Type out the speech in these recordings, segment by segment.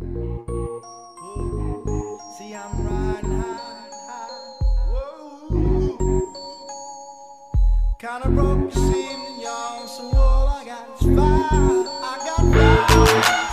See, I'm riding high. Whoa. Kinda broke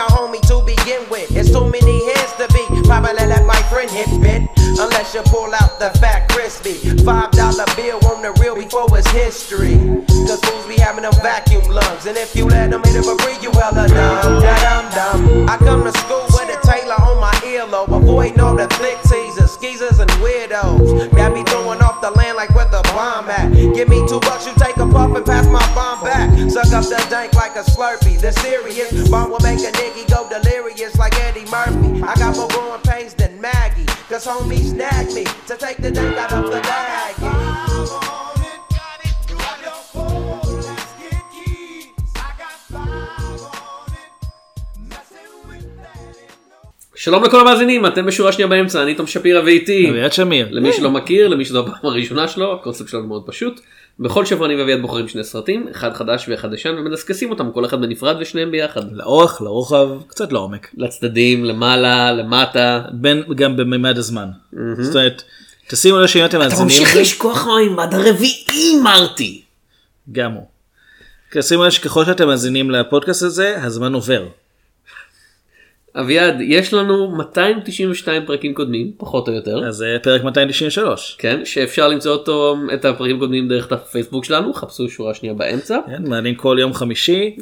my homie to begin with. It's too many heads to be. Probably let my friend hit bit. Unless you pull out the fat crispy. Five dollar bill on the real before it's history. Cause fools be having them vacuum lungs. And if you let them hit it for free, you hella dumb. Da dum dum. I come to school with a Taylor on my earlobe. Avoiding all the thick teasers, skeezers, and weirdos. Got me throwing off the land like where the bomb at. Give me two bucks, you take a puff and pass my. Suck up the dank like a slurpee. The serious bomb will make a nigga go delirious like Eddie Murphy. I got more growing pains than Maggie. Cause homies snagged me to take the dank out of the bag. שלום לכל המאזינים אתם בשורה שנייה באמצע אני תום שפירא ואיתי אביעד שמיר. למי שלא מכיר למי שזו הפעם הראשונה שלו הקונספט שלנו מאוד פשוט. בכל שבוע אני ואביעד בוחרים שני סרטים אחד חדש ואחד ישן ומדסקסים אותם כל אחד בנפרד ושניהם ביחד. לאורך, לרוחב, קצת לעומק. לצדדים למעלה למטה. בין, גם בממד הזמן. זאת אומרת, תשימו לב שאם אתם אתה מאזינים, ממשיך לשכוח מהמימד הרביעי מרתי. גם הוא. שימו לב שככל שאתם מאזינים לפודקאסט הזה, הזמן עובר. אביעד יש לנו 292 פרקים קודמים פחות או יותר. אז זה פרק 293. כן שאפשר למצוא אותו את הפרקים הקודמים דרך הפייסבוק שלנו חפשו שורה שנייה באמצע כן, מעלים כל יום חמישי,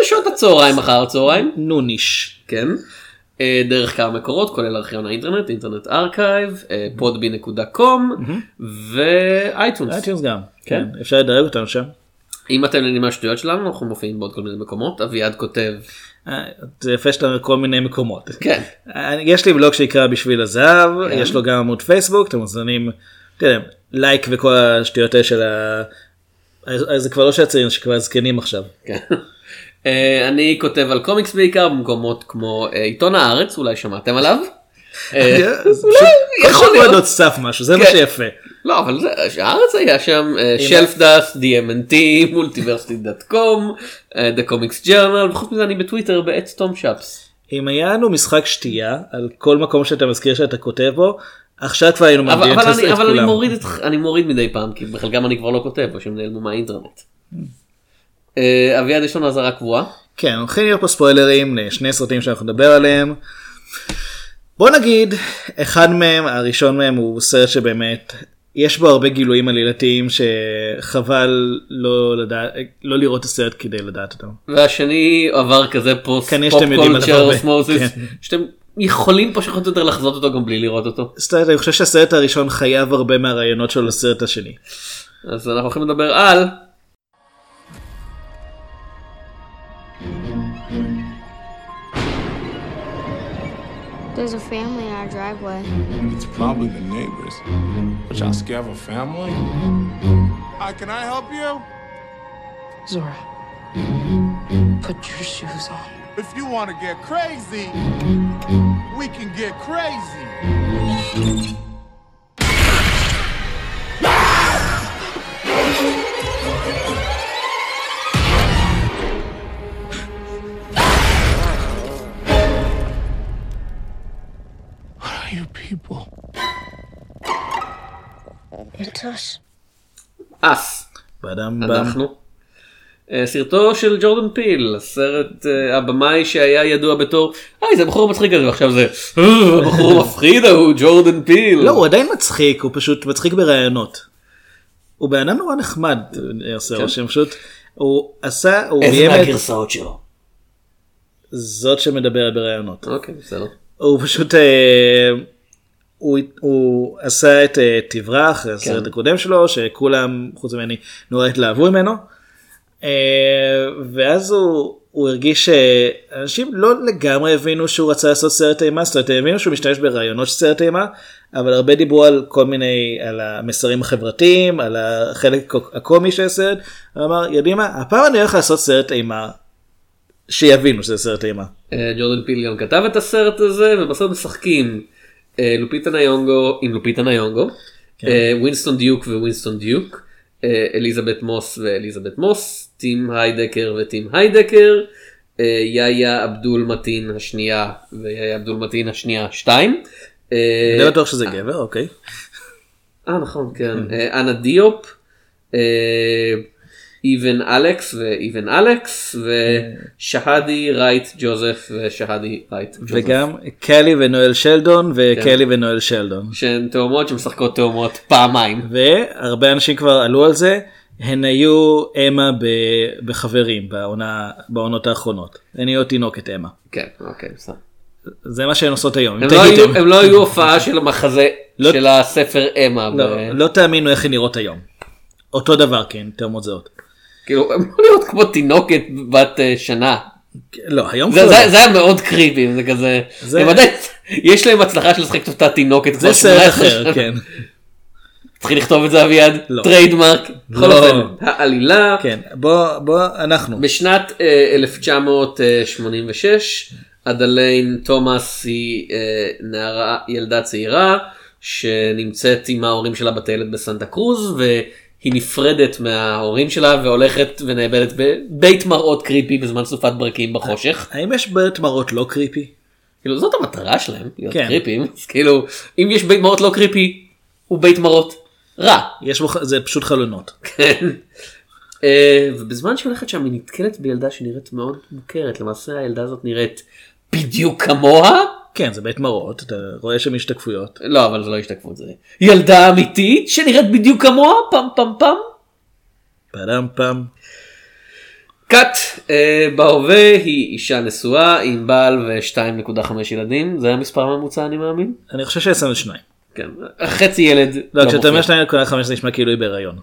בשעות הצהריים אחר הצהריים. noonish. כן. אה, דרך כמה מקורות כולל ארכיון האינטרנט Internet Archive Podbean.com ו iTunes. iTunes גם. כן. כן. אפשר לדרג אותנו שם. אם אתם נהנים מהשטויות שלנו אנחנו מופיעים בעוד כל מיני מקומות אביעד כותב אה, יפה שאתה בכל מיני מקומות. כן אה, יש לי בלוג שנקרא בשביל הזהב, כן. יש לו גם עמוד פייסבוק, אתם מוזמנים, יודע, לייק וכל השטויות האלה של ה... אז זה כבר לא של הצעירים, שכבר זקנים עכשיו. כן. אה, אני כותב על קומיקס בעיקר במקומות כמו אה, עיתון הארץ אולי שמעתם עליו. אה, אולי כל יכול שבוע להיות. עוד צף משהו, זה מה כן. שיפה. לא אבל זה הארץ היה שם שלף דאסט DMNT מולטיברסיטי דאט קום דה קומיקס ג'רנל וחוץ מזה אני בטוויטר בעץ תום שפס. אם היה לנו משחק שתייה על כל מקום שאתה מזכיר שאתה כותב בו, עכשיו כבר היינו אבל, אבל, את אני, את אבל אני כולם. מוריד את אני מוריד מדי פעם כי בחלקם אני כבר לא כותב או שהם נעלמו מהאינטרנט. אה, אביעד יש לנו אזהרה קבועה. כן, הולכים להיות פה ספוילרים לשני סרטים שאנחנו נדבר עליהם. בוא נגיד, אחד מהם, הראשון מהם הוא סרט שבאמת, יש בו הרבה גילויים עלילתיים שחבל לא, לדעת, לא לראות את הסרט כדי לדעת אותם. והשני עבר כזה פוסט pop culture. osmosis כן. שאתם יכולים פשוט יותר לחזות אותו גם בלי לראות אותו. אומרת, אני חושב שהסרט הראשון חייב הרבה מהרעיונות שלו לסרט השני. אז אנחנו הולכים לדבר על There's a family our driveway. It's probably the neighbors. But y'all scared of a family? Hi, can I help you? Zora, put your shoes on. If you want to get crazy, we can get crazy. Are you people? It's us. אס. באדם בם. אנחנו. אה, סרטו של ג'ורדן פיל, הסרט אה, הבמאי שהיה ידוע בתור, היי זה הבחור המצחיק הזה, ועכשיו זה, "אה, הבחור המפחיד ההוא, ג'ורדן פיל. לא, הוא עדיין מצחיק, הוא פשוט מצחיק בראיונות. הוא בן אדם נורא נחמד, עושה כן. רושם פשוט. הוא עשה, הוא איזה מהגרסאות שלו. זאת שמדברת בראיונות. אוקיי, בסדר. הוא פשוט, אה, הוא, הוא עשה את אה, תברח, הסרט הקודם שלו, שכולם, חוץ ממני, נורא התלהבו ממנו. אה, ואז הוא, הוא הרגיש שאנשים לא לגמרי הבינו שהוא רצה לעשות סרט אימה, זאת אומרת, הם הבינו שהוא משתמש ברעיונות של סרט אימה, אבל הרבה דיברו על כל מיני, על המסרים החברתיים, על החלק הקומי של הסרט, הוא אמר, יודעים מה, הפעם אני הולך לעשות סרט אימה, שיבינו שזה סרט אימה. אה, ג'ורדן פיל גם כתב את הסרט הזה ובסוף משחקים אה, לופיטה ניונגו עם לופיטה ניונגו, כן. אה, ווינסטון דיוק ווינסטון דיוק, אליזבת מוס ואליזבת מוס, טים היידקר וטים היידקר, יאיה אבדול מתין השנייה ויאיה אבדול מתין השנייה שתיים. אני לא בטוח שזה גבר, אוקיי. אה נכון כן אנה דיופ. איבן אלכס ואיבן אלכס ושהדי רייט ג'וזף ושהדי רייט ג'וזף. וגם קלי ונואל שלדון וקלי ונואל שלדון. שהן תאומות שמשחקות תאומות פעמיים. והרבה אנשים כבר עלו על זה, הן היו אמה ב- בחברים בעונה, בעונות האחרונות. הן היו תינוקת אמה. כן אוקיי בסדר. זה מה שהן עושות היום. הם לא היו-. הם לא היו הופעה של המחזה לא- של הספר אמה. ב- לא, לא תאמינו איך הן נראות היום. אותו דבר כן, תאומות זהות. כאילו לא נראות כמו תינוקת בת אה, שנה. לא, היום זה- זה לא. זה היה מאוד creepy זה כזה. זה- הם עדיין- יש להם הצלחה של לשחק את אותה תינוקת. זה סרט 18 אחר. כן. צריך לכתוב את זה אביעד. לא. trademark. בכל לא. אופן, העלילה. כן, בוא, בוא, אנחנו. בשנת אה, 1986 אדליין תומאס היא אה, נערה ילדה צעירה שנמצאת עם ההורים שלה בטיילת בסנטה קרוז והיא נפרדת מההורים שלה והולכת ונאבדת בבית מראות קריפי בזמן סופת ברקים בחושך. האם יש בית מראות לא קריפי? כאילו זאת המטרה שלהם להיות כן. קריפים אז כאילו אם יש בית מראות לא קריפי הוא בית מראות רע. יש בו, זה פשוט חלונות. כן. אה, ובזמן שהיא הולכת שם היא נתקלת בילדה שנראית מאוד מוכרת למעשה הילדה הזאת נראית בדיוק כמוה כן, זה בית מראות, אתה רואה שם השתקפויות. לא אבל זה לא השתקפות זה ילדה אמיתית שנראית בדיוק כמוה פם פם פם. פעם פעם. קאט אה, בהווה היא אישה נשואה עם בעל ו-2.5 ילדים זה המספר הממוצע אני מאמין. אני חושב שיצאנו שניים. כן חצי ילד. לא, כשאתה אומר מופיע. 2.5 זה נשמע כאילו היא בהיריון.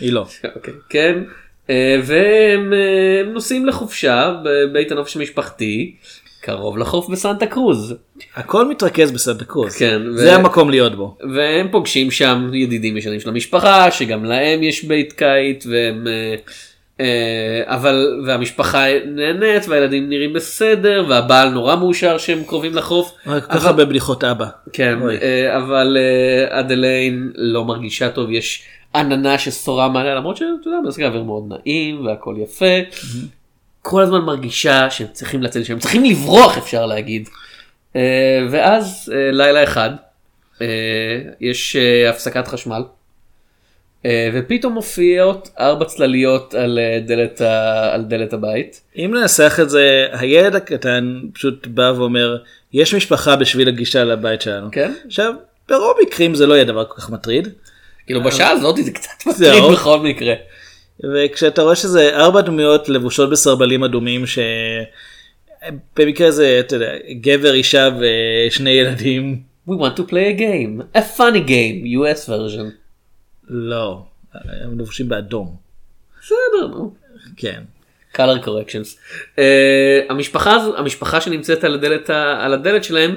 היא לא. אוקיי, כן אה, והם אה, נוסעים לחופשה בבית הנופש המשפחתי קרוב לחוף בסנטה קרוז. הכל מתרכז בסנטה קרוז. כן, ו- זה המקום להיות בו. והם פוגשים שם ידידים ישנים של המשפחה שגם להם יש בית קיץ והם אה, אה, אבל והמשפחה נהנית והילדים נראים בסדר והבעל נורא מאושר שהם קרובים לחוף. רק ככה בבדיחות אבא. כן. אה, אבל אדליין לא מרגישה טוב יש עננה ששורה מעליה למרות שאתה יודע מזג האוויר מאוד נעים והכל יפה. כל הזמן מרגישה שהם צריכים לצאת שהם צריכים לברוח אפשר להגיד. אה, ואז אה, לילה אחד אה, יש הפסקת חשמל. ופתאום מופיעות ארבע צלליות על דלת, ה- על דלת הבית. אם ננסח את זה, הילד הקטן פשוט בא ואומר, יש משפחה בשביל הגישה לבית שלנו. כן. עכשיו, ברוב מקרים זה לא יהיה דבר כל כך מטריד. כאילו בשעה הזאת זה קצת. מטריד בכל מקרה. וכשאתה רואה שזה ארבע דמויות לבושות בסרבלים אדומים ש... במקרה זה, אתה יודע, גבר, אישה ושני ילדים. We want to play a game, a funny game, US version. לא, הם לבושים באדום. בסדר, נו. כן. color corrections. Uh, המשפחה המשפחה שנמצאת על הדלת, על הדלת שלהם,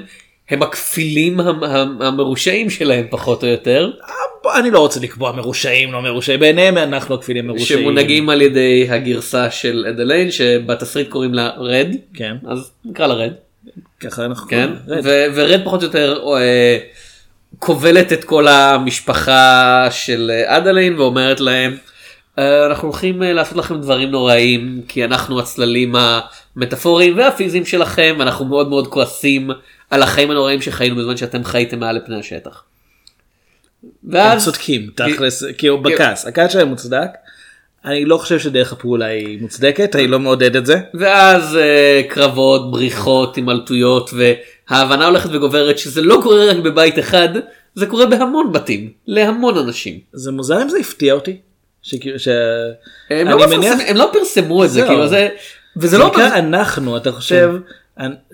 הם הכפילים המ- המ- המרושעים שלהם פחות או יותר, בוא, אני לא רוצה לקבוע מרושעים, לא מרושעים, בעיניהם אנחנו הכפילים מרושעים. שמונהגים על ידי הגרסה של אדליין, שבתסריט קוראים לה רד, כן, אז נקרא לה רד, ככה אנחנו כן? קוראים. ו- ורד פחות או יותר אה, כובלת את כל המשפחה של אה, אדליין ואומרת להם "אה, אנחנו הולכים אה, לעשות לכם דברים נוראים כי אנחנו הצללים המטאפוריים והפיזיים שלכם אנחנו מאוד מאוד כועסים על החיים הנוראים שחיינו בזמן שאתם חייתם מעל לפני השטח. הם ואז צודקים, תכלס, כאילו בכעס, הכעס שלהם מוצדק. אני לא חושב שדרך הפעולה היא מוצדקת, אני לא מעודד את זה. ואז אה, קרבות בריחות הימלטויות וההבנה הולכת וגוברת שזה לא קורה רק בבית אחד זה קורה בהמון בתים להמון אנשים. זה מוזר אם זה הפתיע אותי. שכאילו ש... הם לא, מניח- הם לא פרסמו את זה. כאילו זה, וזה זה לא, נקרא אנחנו, אתה חושב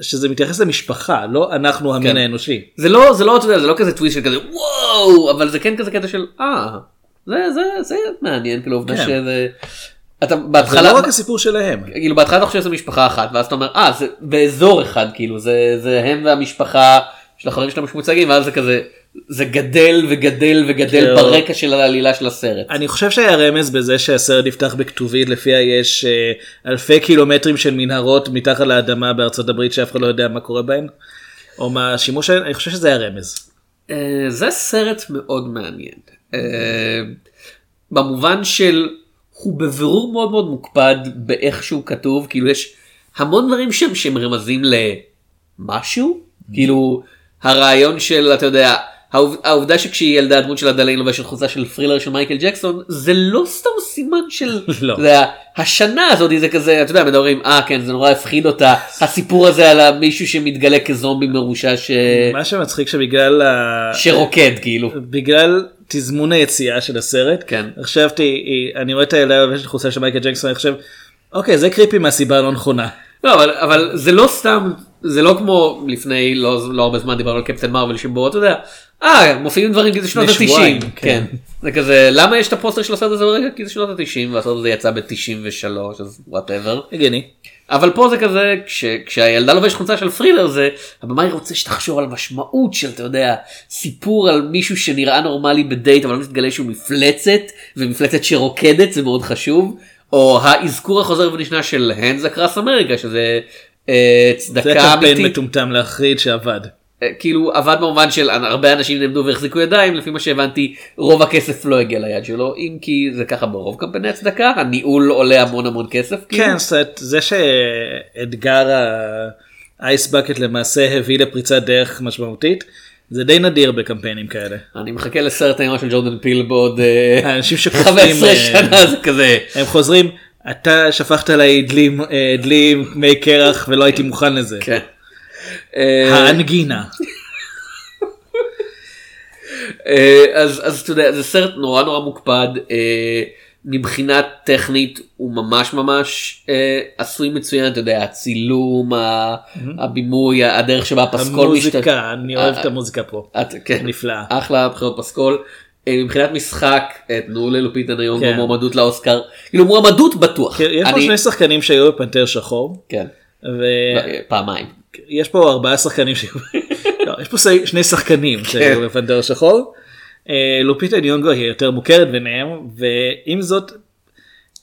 שזה מתייחס למשפחה, לא אנחנו המין כן. האנושי. זה לא, זה לא, אתה יודע, זה לא כזה טוויסט של כזה וואו, אבל זה כן כזה קטע של אה, זה, זה, זה מעניין, כאילו עובדה כן. שזה, אתה זה בהתחלה, לא רק הסיפור שלהם. כאילו בהתחלה אתה חושב שזה משפחה אחת ואז אתה אומר אה זה באזור אחד כאילו זה זה הם והמשפחה של החברים שלהם שמוצגים ואז זה כזה זה גדל וגדל וגדל כן. ברקע של העלילה של הסרט. אני חושב שהיה רמז בזה שהסרט נפתח בכתובית לפיה יש אה, אלפי קילומטרים של מנהרות מתחת לאדמה בארצות הברית שאף אחד לא יודע מה קורה בהן. או מה השימוש אני חושב שזה היה רמז. אה, זה סרט מאוד מעניין. אה, במובן של הוא בבירור מאוד מאוד מוקפד באיך שהוא כתוב כאילו יש המון דברים שם שהם רמזים למשהו כאילו הרעיון של אתה יודע העובדה שכשהיא ילדה הדמות של הדליין לובשת חולצה של פרילר של מייקל ג'קסון זה לא סתם סימן של לא. יודע, השנה הזאת זה כזה אתה יודע מדברים אה כן זה נורא הפחיד אותה הסיפור הזה על מישהו שמתגלה כזומבי מרושע ש... מה שמצחיק שבגלל ה... שרוקד כאילו. בגלל תזמון היציאה של הסרט, כן. חשבתי, אני רואה את הילדה לובשת חולצה של מייקל ג'קסון, אני חושב, אוקיי זה creepy מהסיבה הלא נכונה. לא אבל אבל זה לא סתם זה לא כמו לפני לא לא הרבה זמן דיברנו על קפטן מרוויל שבו אתה יודע אה מופיעים דברים כזה שנות לפני שבועיים, ה-90 כן. כן. זה כזה למה יש את הפוסטר של הסרט הזה ברגע? כי זה שנות ה-90 והסרט הזה יצא ב-93 אז whatever הגיוני. אבל פה זה כזה כש, כשהילדה לובשת חולצה של ת'רילר זה הבמאי רוצה שתחשוב על משמעות של אתה יודע סיפור על מישהו שנראה נורמלי בדייט אבל מתגלה שהוא מפלצת ומפלצת שרוקדת זה מאוד חשוב. או האזכור החוזר ונשנה של הנדס אקרס אמריקה שזה אה, זה צדקה קמפיין אמיתית מטומטם להחריד שעבד. אה, כאילו עבד במובן של הרבה אנשים נעמדו והחזיקו ידיים לפי מה שהבנתי רוב הכסף לא הגיע ליד שלו אם כי זה ככה ברוב קמפייני הצדקה הניהול עולה המון המון כסף כאילו. כן, זאת זה שאתגר האייס בקט למעשה הביא לפריצת דרך משמעותית, זה די נדיר בקמפיינים כאלה. אני מחכה לסרט האימה של ג'ורדן פיל בעוד אה, האנשים שקופאים, 15 אה, שנה זה כזה. הם חוזרים, אתה שפכת עליי דלים, אה, דלים, מי קרח ולא הייתי מוכן לזה. כן. אה, האנגינה. אה, אז אז אתה יודע זה סרט נורא נורא מוקפד מבחינה טכנית הוא ממש ממש עשוי מצוין אתה יודע הצילום הבימוי הדרך שבה הפסקול המוזיקה, אני אוהב את המוזיקה פה. כן, נפלאה. אחלה בחירות פסקול. אה, מבחינת משחק אה, תנו ללופיטה ניום כן. במועמדות לאוסקר כאילו מועמדות בטוח. יש פה אני- שני שחקנים שהיו בפנתר שחור, כן. ויש אה, פעמיים. פה ארבעה שחקנים שהיו, לא, יש פה שני שחקנים כן. שהיו בפנתר שחור. לופיטה ניונגו היא יותר מוכרת ביניהם, ועם זאת,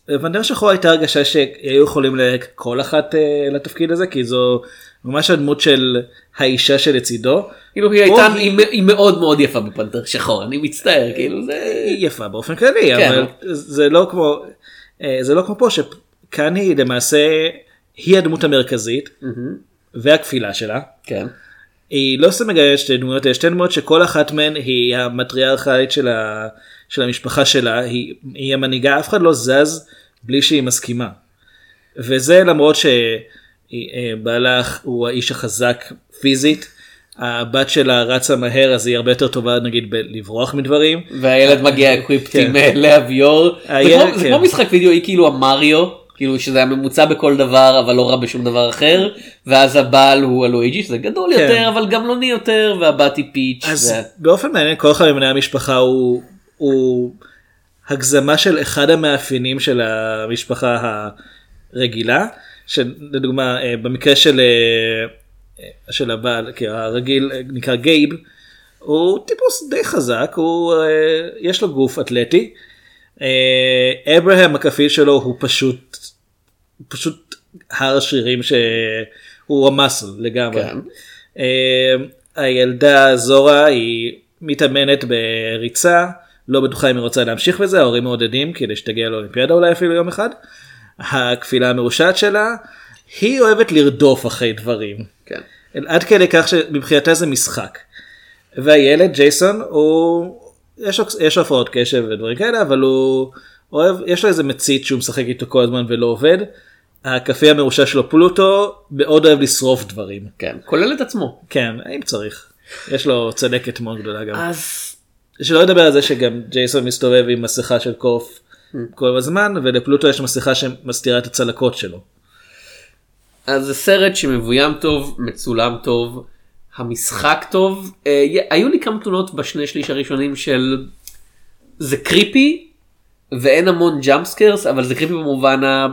בפנתר שחור הייתה הרגשה שהיו יכולים ללהק כל אחת לתפקיד הזה, כי זו ממש הדמות של האישה שלצידו. כאילו היא הייתה היא- היא מאוד מאוד יפה בפנתר שחור אני מצטער כאילו זה. היא יפה באופן כללי, כן. אבל זה לא כמו, אה, זה לא כמו פה, שכאן היא למעשה, היא הדמות המרכזית, והכפילה שלה. כן. היא לא סתם מגייסת שתי דמויות, יש שתי דמויות שכל אחת מהן היא המטריארכלית של, ה... של המשפחה שלה, היא, היא המנהיגה, אף אחד לא זז בלי שהיא מסכימה. וזה למרות שבעלה הוא האיש החזק פיזית, הבת שלה רצה מהר אז היא הרבה יותר טובה נגיד בלברוח מדברים. והילד מגיע equipped כן. עם אה, להבות. זה כמו- זה כן. כמו משחק וידאו היא כאילו המריו. כאילו שזה הממוצע בכל דבר אבל לא רע בשום דבר אחר ואז הבעל הוא הלואיג'י שזה גדול כן. יותר אבל גם לוני יותר והבת היא פיץ'. אז וה- באופן מעניין כל אחד מבני המשפחה הוא, הוא הגזמה של אחד המאפיינים של המשפחה הרגילה, שלדוגמה אה, במקרה של, אה, אה, של הבעל, כי הרגיל אה, נקרא גייב, הוא טיפוס די חזק, הוא, אה, יש לו גוף אתלטי. אה, אברהם הכפיל שלו הוא פשוט, פשוט הר שרירים שהוא המסל לגמרי. כן. אה, הילדה זורה היא מתאמנת בריצה, לא בטוחה אם היא רוצה להמשיך בזה, ההורים מעודדים כדי שתגיע לאולימפיאדה אולי אפילו יום אחד. הכפילה המרושעת שלה, היא אוהבת לרדוף אחרי דברים. עד כדי כך שמבחינתה זה משחק. והילד ג'ייסון הוא יש לו, יש לו הפרעות קשב ודברים כאלה אבל הוא אוהב יש לו איזה מצית שהוא משחק איתו כל הזמן ולא עובד. הקפה המרושע שלו פלוטו מאוד אוהב לשרוף דברים. כן. כולל את עצמו. כן אם צריך. יש לו צדקת מאוד גדולה גם. אז שלא לדבר על זה שגם ג'ייסון מסתובב עם מסכה של קוף כל הזמן ולפלוטו יש מסכה שמסתירה את הצלקות שלו. אז זה סרט שמבוים טוב מצולם טוב המשחק טוב אה, היו לי כמה תלונות בשני שליש הראשונים של זה creepy ואין המון jump scares אבל זה creepy במובן ה...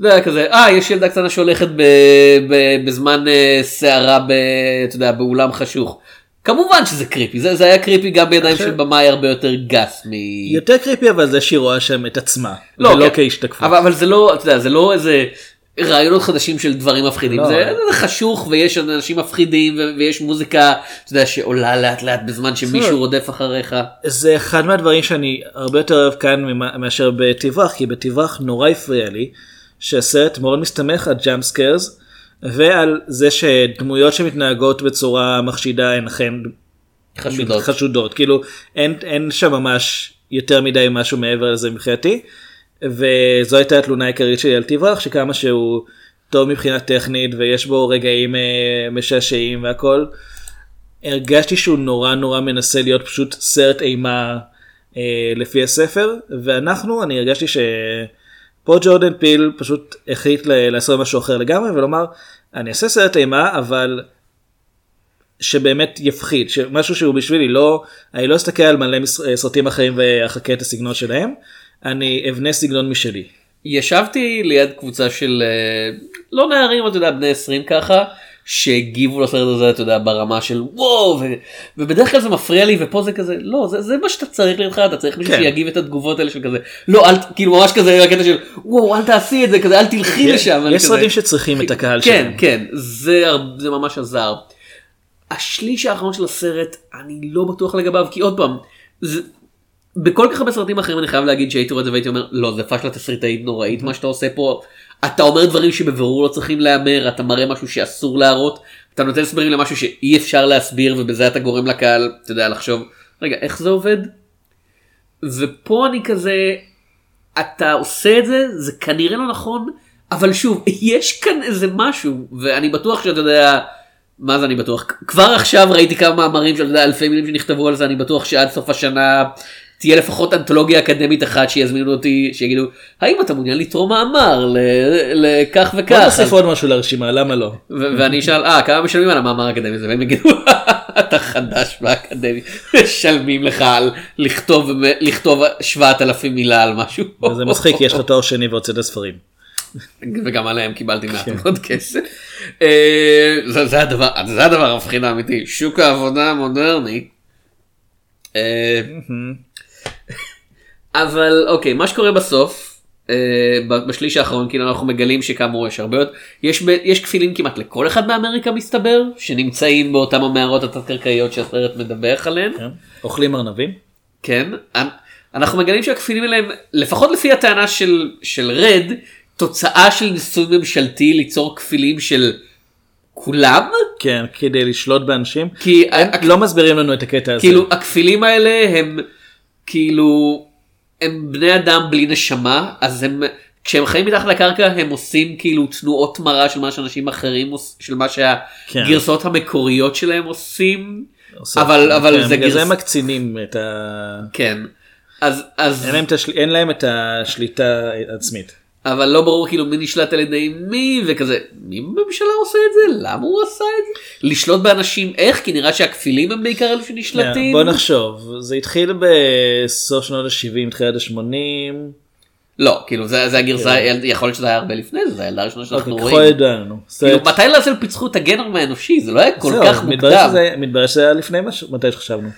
אתה יודע כזה אה יש ילדה קטנה שהולכת ב, ב, בזמן אה, סערה ב, אתה יודע, באולם חשוך. כמובן שזה קריפי זה, זה היה קריפי גם בידיים של במאי הרבה יותר גס מ... יותר קריפי אבל זה שהיא רואה שם את עצמה. לא, ולא כן. כהשתקפות. אבל, אבל זה לא, אתה יודע, זה לא איזה רעיונות חדשים של דברים מפחידים, לא. זה, זה חשוך ויש אנשים מפחידים ויש מוזיקה, אתה יודע, שעולה לאט לאט בזמן שמישהו. רודף אחריך. זה אחד מהדברים שאני הרבה יותר אוהב כאן מאשר בתברח כי בתברח נורא הפריע לי שהסרט מאוד מסתמך על jump scares ועל זה שדמויות שמתנהגות בצורה מחשידה הן אכן חשודות. חשודות כאילו אין אין שם ממש יותר מדי משהו מעבר לזה מבחינתי. וזו הייתה התלונה העיקרית שלי על תברח שכמה שהוא טוב מבחינה טכנית ויש בו רגעים אה, משעשעים והכל. הרגשתי שהוא נורא נורא מנסה להיות פשוט סרט אימה אה, לפי הספר ואנחנו אני הרגשתי שפה ג'ורדן פיל פשוט החליט ל- לעשות משהו אחר לגמרי ולומר אני אעשה סרט אימה אבל שבאמת יפחיד שמשהו שהוא בשבילי לא אני לא אסתכל על מלא סרטים אחרים ואחכה את הסגנון שלהם אני אבנה סגנון משלי. ישבתי ליד קבוצה של אה, לא נערים, אתה יודע, בני 20 ככה. שהגיבו לסרט הזה אתה יודע ברמה של וואו ו- ובדרך כלל זה מפריע לי ופה זה כזה לא זה, זה מה שאתה צריך לידך אתה צריך מישהו כן. שיגיב את התגובות האלה של כזה לא אל כאילו ממש כזה הקטע של וואו אל תעשי את זה כזה אל תלכי לשם. יש סרטים שצריכים את הקהל כן שלהם. כן זה הר- זה ממש עזר. השליש האחרון של הסרט אני לא בטוח לגביו כי עוד פעם זה, בכל כך הרבה סרטים אחרים אני חייב להגיד שהייתי רואה את זה והייתי אומר לא זה פשלה תסריטאית נוראית מה שאתה עושה פה אתה אומר דברים שבבירור לא צריכים להיאמר אתה מראה משהו שאסור להראות אתה נותן הסברים למשהו שאי אפשר להסביר ובזה אתה גורם לקהל אתה יודע לחשוב רגע איך זה עובד. ופה אני כזה אתה עושה את זה זה כנראה לא נכון אבל שוב יש כאן איזה משהו ואני בטוח שאתה יודע מה זה אני בטוח כבר עכשיו ראיתי כמה מאמרים של אלפי מילים שנכתבו על זה אני בטוח שעד סוף השנה תהיה לפחות אנתולוגיה אקדמית אחת שיזמינו אותי שיגידו האם אתה מעוניין לתרום מאמר לכך בוא וכך נוסיף אז- עוד משהו לרשימה למה לא. ואני אשאל אה כמה משלמים על המאמר האקדמי הזה והם יגידו אתה חדש באקדמי משלמים לך על לכתוב לכתוב 7,000 מילה על משהו זה מצחיק יש לך תואר שני והוצאת ספרים. וגם עליהם קיבלתי מעט מאוד כסף. אה, זה הדבר המפחיד האמיתי שוק העבודה המודרני. אבל אוקיי מה שקורה בסוף אה, בשליש האחרון כאילו אנחנו מגלים שכאמור יש הרבה יותר יש יש כפילים כמעט לכל אחד באמריקה מסתבר שנמצאים באותם המערות התת-קרקעיות שהסרט מדווח עליהן. כן? אוכלים ארנבים? כן, אנ- אנחנו מגלים שהכפילים האלה הם, לפחות לפי הטענה של, של רד, תוצאה של ניסוי ממשלתי ליצור כפילים של כולם, כן כדי לשלוט באנשים. כי הם הכ- לא מסבירים לנו את הקטע הזה. כאילו הכפילים האלה הם כאילו הם בני אדם בלי נשמה אז הם כשהם חיים מתחת לקרקע הם עושים כאילו תנועות מרה של מה שאנשים אחרים עוש- של מה שהגרסאות המקוריות שלהם עושים. עושה- אבל אבל כן, זה בגלל זה גרס... הם מקצינים את ה... כן. אז אז אין להם את השל- אין להם את השליטה העצמית. אבל לא ברור כאילו מי נשלט על ידי מי וכזה מי בממשלה עושה את זה למה הוא עשה את זה לשלוט באנשים איך כי נראה שהכפילים הם בעיקר אלו שנשלטים. בוא נחשוב זה התחיל בסוף שנות ה-70 תחילת ה-80. לא כאילו זה זה הגרסה יכול להיות שזה היה הרבה לפני זה זה הילדה הראשונה שאנחנו אוקיי, ככל רואים. ידענו. כאילו, מתי לעזל פיצחו את הגנום האנושי זה לא היה כל כך מוקדם. מתברר שזה היה לפני משהו מתי שחשבנו.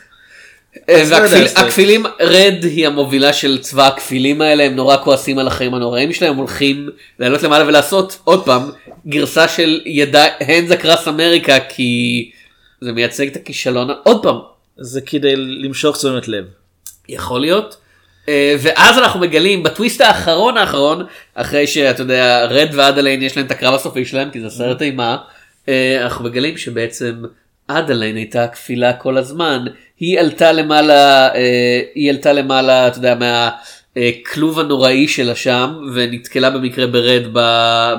והכפילים רד היא המובילה של צבא הכפילים האלה הם נורא כועסים על החיים הנוראים שלהם הולכים לעלות למעלה ולעשות עוד פעם גרסה של ידע הנדס אקרס אמריקה כי זה מייצג את הכישלון עוד פעם זה כדי למשוך תשומת לב. יכול להיות. אה, ואז אנחנו מגלים בטוויסט האחרון האחרון אחרי שאתה יודע רד ואדליין יש להם את הקרב הסופי שלהם כי זה סרט אימה אה, אנחנו מגלים שבעצם אדליין הייתה כפילה כל הזמן היא עלתה למעלה אה, היא עלתה למעלה אתה יודע מהכלוב הנוראי שלה שם ונתקלה במקרה ברד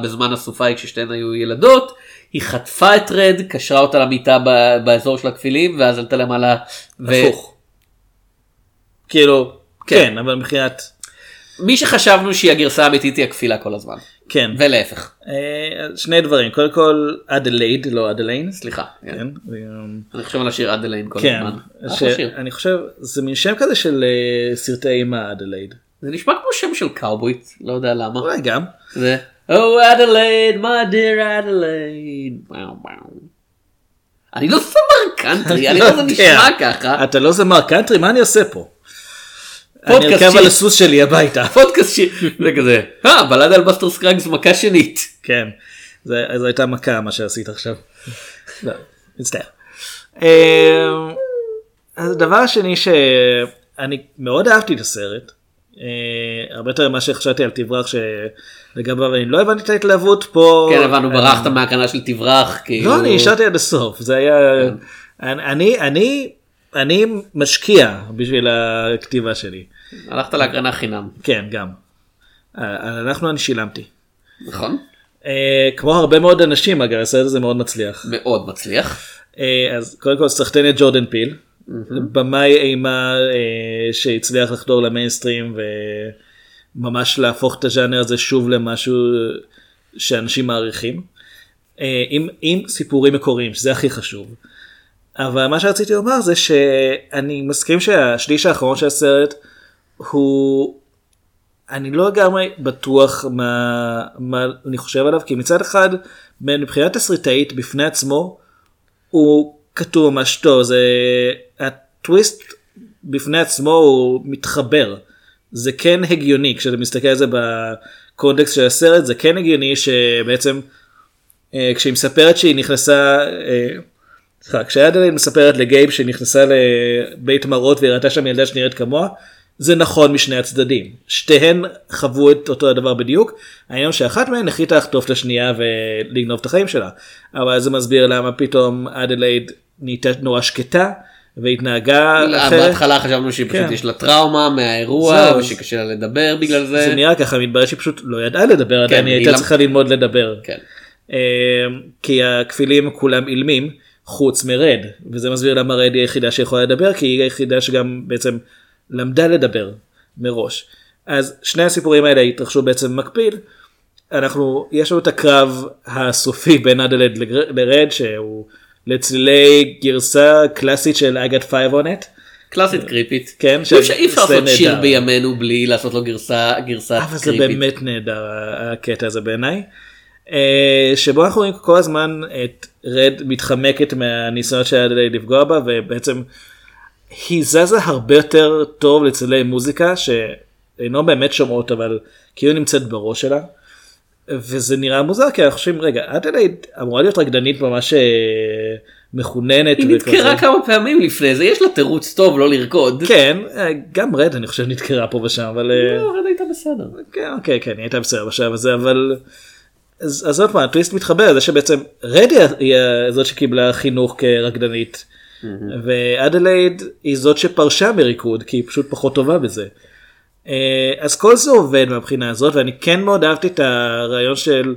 בזמן הסופה כששתיהן היו ילדות. היא חטפה את רד קשרה אותה למיטה באזור של הכפילים ואז עלתה למעלה. ו- הפוך. כאילו כן. כן אבל מבחינת מי שחשבנו שהיא הגרסה האמיתית היא הכפילה כל הזמן. כן ולהפך. אה, שני דברים קודם כל אדלייד לא אדליין. סליחה. כן. כן. אה, אני חושב על השיר אדליין כל כן, הזמן. אני חושב זה מין שם כזה של אה, סרטי אימה אדלייד. זה נשמע כמו שם של קאובוי לא יודע למה. אולי גם. זה Oh Adelaide my dear Adelaide. אני לא זמר קאנטרי אני לא זה נשמע ככה. אתה לא זמר קאנטרי מה אני עושה פה? אני ארכב. על הסוס שלי הביתה. פודקאסט ש... זה כזה. אה בלדה על באסטר סקרגס מכה שנית. כן. זו הייתה מכה מה שעשית עכשיו. לא, מצטער. אמ, אז הדבר השני שאני מאוד אהבתי את הסרט. אה, הרבה יותר ממה שחשבתי על תברח שלגביו אני לא הבנתי את ההתלהבות פה. כן הבנו אני- ברחת מהכנה של תברח. כאילו. לא אני השארתי עד הסוף זה היה אני אני אני משקיע בשביל הכתיבה שלי הלכת להקרנה חינם. כן גם. אה, אנחנו אני שילמתי. נכון? אה, כמו הרבה מאוד אנשים אגב הסרט הזה מאוד מצליח. מאוד מצליח. אה, אז קודם כל סחטיין את ג'ורדן פיל, במאי אימה אה, שהצליח לחדור למיינסטרים וממש להפוך את הז'אנר הזה שוב למשהו שאנשים מעריכים. אה, עם, עם סיפורים מקוריים שזה הכי חשוב. אבל מה שרציתי לומר זה שאני מסכים שהשליש האחרון של הסרט הוא אני לא לגמרי בטוח מה, מה אני חושב עליו כי מצד אחד מבחינת תסריטאית בפני עצמו הוא כתוב ממש טוב זה הטוויסט בפני עצמו הוא מתחבר. זה כן הגיוני כשאתה מסתכל על זה בקונטקסט של הסרט זה כן הגיוני שבעצם אה, כשהיא מספרת שהיא נכנסה אה, סליחה, כשאדלין מספרת לגייב שהיא נכנסה לבית מראות והיא ראתה שם ילדה שנראית כמוה, זה נכון משני הצדדים. שתיהן חוו את אותו הדבר בדיוק, העניין שאחת מהן החליטה לחטוף את השנייה ולגנוב את החיים שלה. אבל זה מסביר למה פתאום אדלייד נהייתה נורא שקטה והתנהגה אחרת. בהתחלה חשבנו שהיא פשוט כן. יש לה טראומה מהאירוע ושקשה לה לדבר בגלל זה. זה נראה ככה, מתברר שהיא פשוט לא ידעה לדבר, עדיין היא היא הייתה למ- צריכה ללמוד לדבר. כן. אה, כי הכפילים כולם אילמים חוץ מרד וזה מסביר למה רד היא היחידה שיכולה לדבר כי היא היחידה שגם בעצם למדה לדבר מראש. אז שני הסיפורים האלה התרחשו בעצם במקביל. אנחנו יש לנו את הקרב הסופי בין אדלד לרד שהוא לצלילי גרסה קלאסית של I got five on it. קלאסית קריפית. כן, אי אפשר- לעשות שיר. בימינו בלי לעשות לו גרסה גרסה אבל זה קריפית. באמת נהדר הקטע הזה בעיניי. אה, שבו אנחנו רואים כל הזמן את רד מתחמקת מהניסיונות שלה לפגוע בה ובעצם היא זזה הרבה יותר טוב לצלילי מוזיקה שאינו באמת שומעות אבל כאילו נמצאת בראש שלה. וזה נראה מוזר כי אנחנו חושבים רגע אדלייד אמורה להיות רקדנית ממש אה, מחוננת. היא. נדקרה כמה פעמים לפני זה יש לה תירוץ טוב לא לרקוד. כן אה, גם רד אני חושב נדקרה פה ושם אבל. לא, רד הייתה בסדר. כן, אוקיי, כן, היא הייתה בסדר בשלב הזה, אבל... אז, אז עוד פעם, הטוויסט מתחבר לזה שבעצם רדי היא זאת שקיבלה חינוך כרקדנית, ואדלייד היא זאת שפרשה מריקוד, כי היא פשוט פחות טובה בזה. אה, אז כל זה עובד מהבחינה הזאת, ואני כן מאוד אהבתי את הרעיון של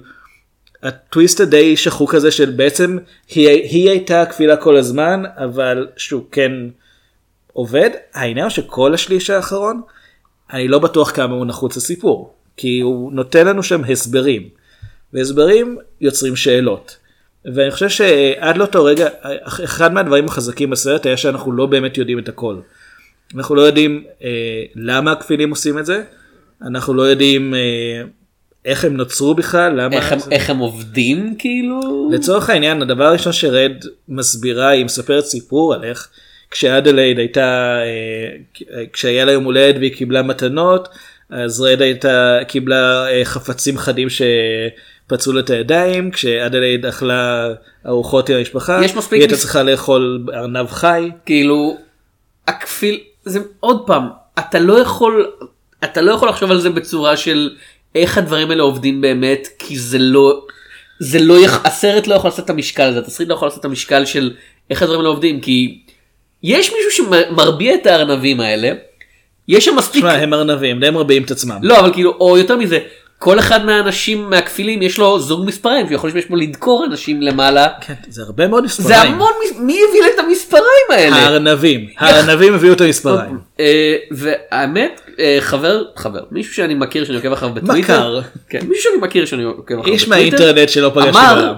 הטוויסט הדי שחוק הזה של בעצם היא, היא הייתה קבילה כל הזמן, אבל שהוא כן עובד. העניין הוא שכל השליש האחרון, אני לא בטוח כמה הוא נחוץ לסיפור, כי הוא נותן לנו שם הסברים, והסברים יוצרים שאלות. ואני חושב שעד לאותו רגע, אחד מהדברים החזקים בסרט היה שאנחנו לא באמת יודעים את הכל. אנחנו לא יודעים אה, למה הכפילים עושים את זה, אנחנו לא יודעים אה, איך הם נוצרו בכלל, למה... איך הם- איך הם עובדים כאילו. לצורך העניין הדבר הראשון שרד מסבירה היא מספרת סיפור על איך כשאדלייד הייתה אה, כשהיה לה יום הולדת והיא קיבלה מתנות אז רד הייתה קיבלה אה, חפצים חדים שפצעו לה את הידיים כשאדלייד אכלה ארוחות עם המשפחה יש מספיק היא הייתה צריכה לאכול ארנב חי. כאילו הכפיל זה עוד פעם אתה לא יכול אתה לא יכול לחשוב על זה בצורה של איך הדברים האלה עובדים באמת כי זה לא זה לא יח... הסרט לא יכול לעשות את המשקל הזה התסריט לא יכול לעשות את המשקל של איך הדברים האלה עובדים כי יש מישהו שמרביע את הארנבים האלה יש שם מספיק תשמע הם ארנבים די מרביעים את עצמם. לא אבל כאילו או יותר מזה כל אחד מהאנשים מהכפילים יש לו זוג מספריים שיכול להיות שיש בו לדקור אנשים למעלה כן, זה הרבה מאוד מספריים זה המון מי הביא את המספריים האלה. הארנבים הארנבים הביאו את המספריים אה, והאמת אה, חבר חבר מישהו שאני מכיר שאני עוקב אחריו בטוויטר מכר. כן, מישהו שאני מכיר שאני עוקב אחריו איש בטוויטר, מהאינטרנט שלא פגשתי אמר, בעולם.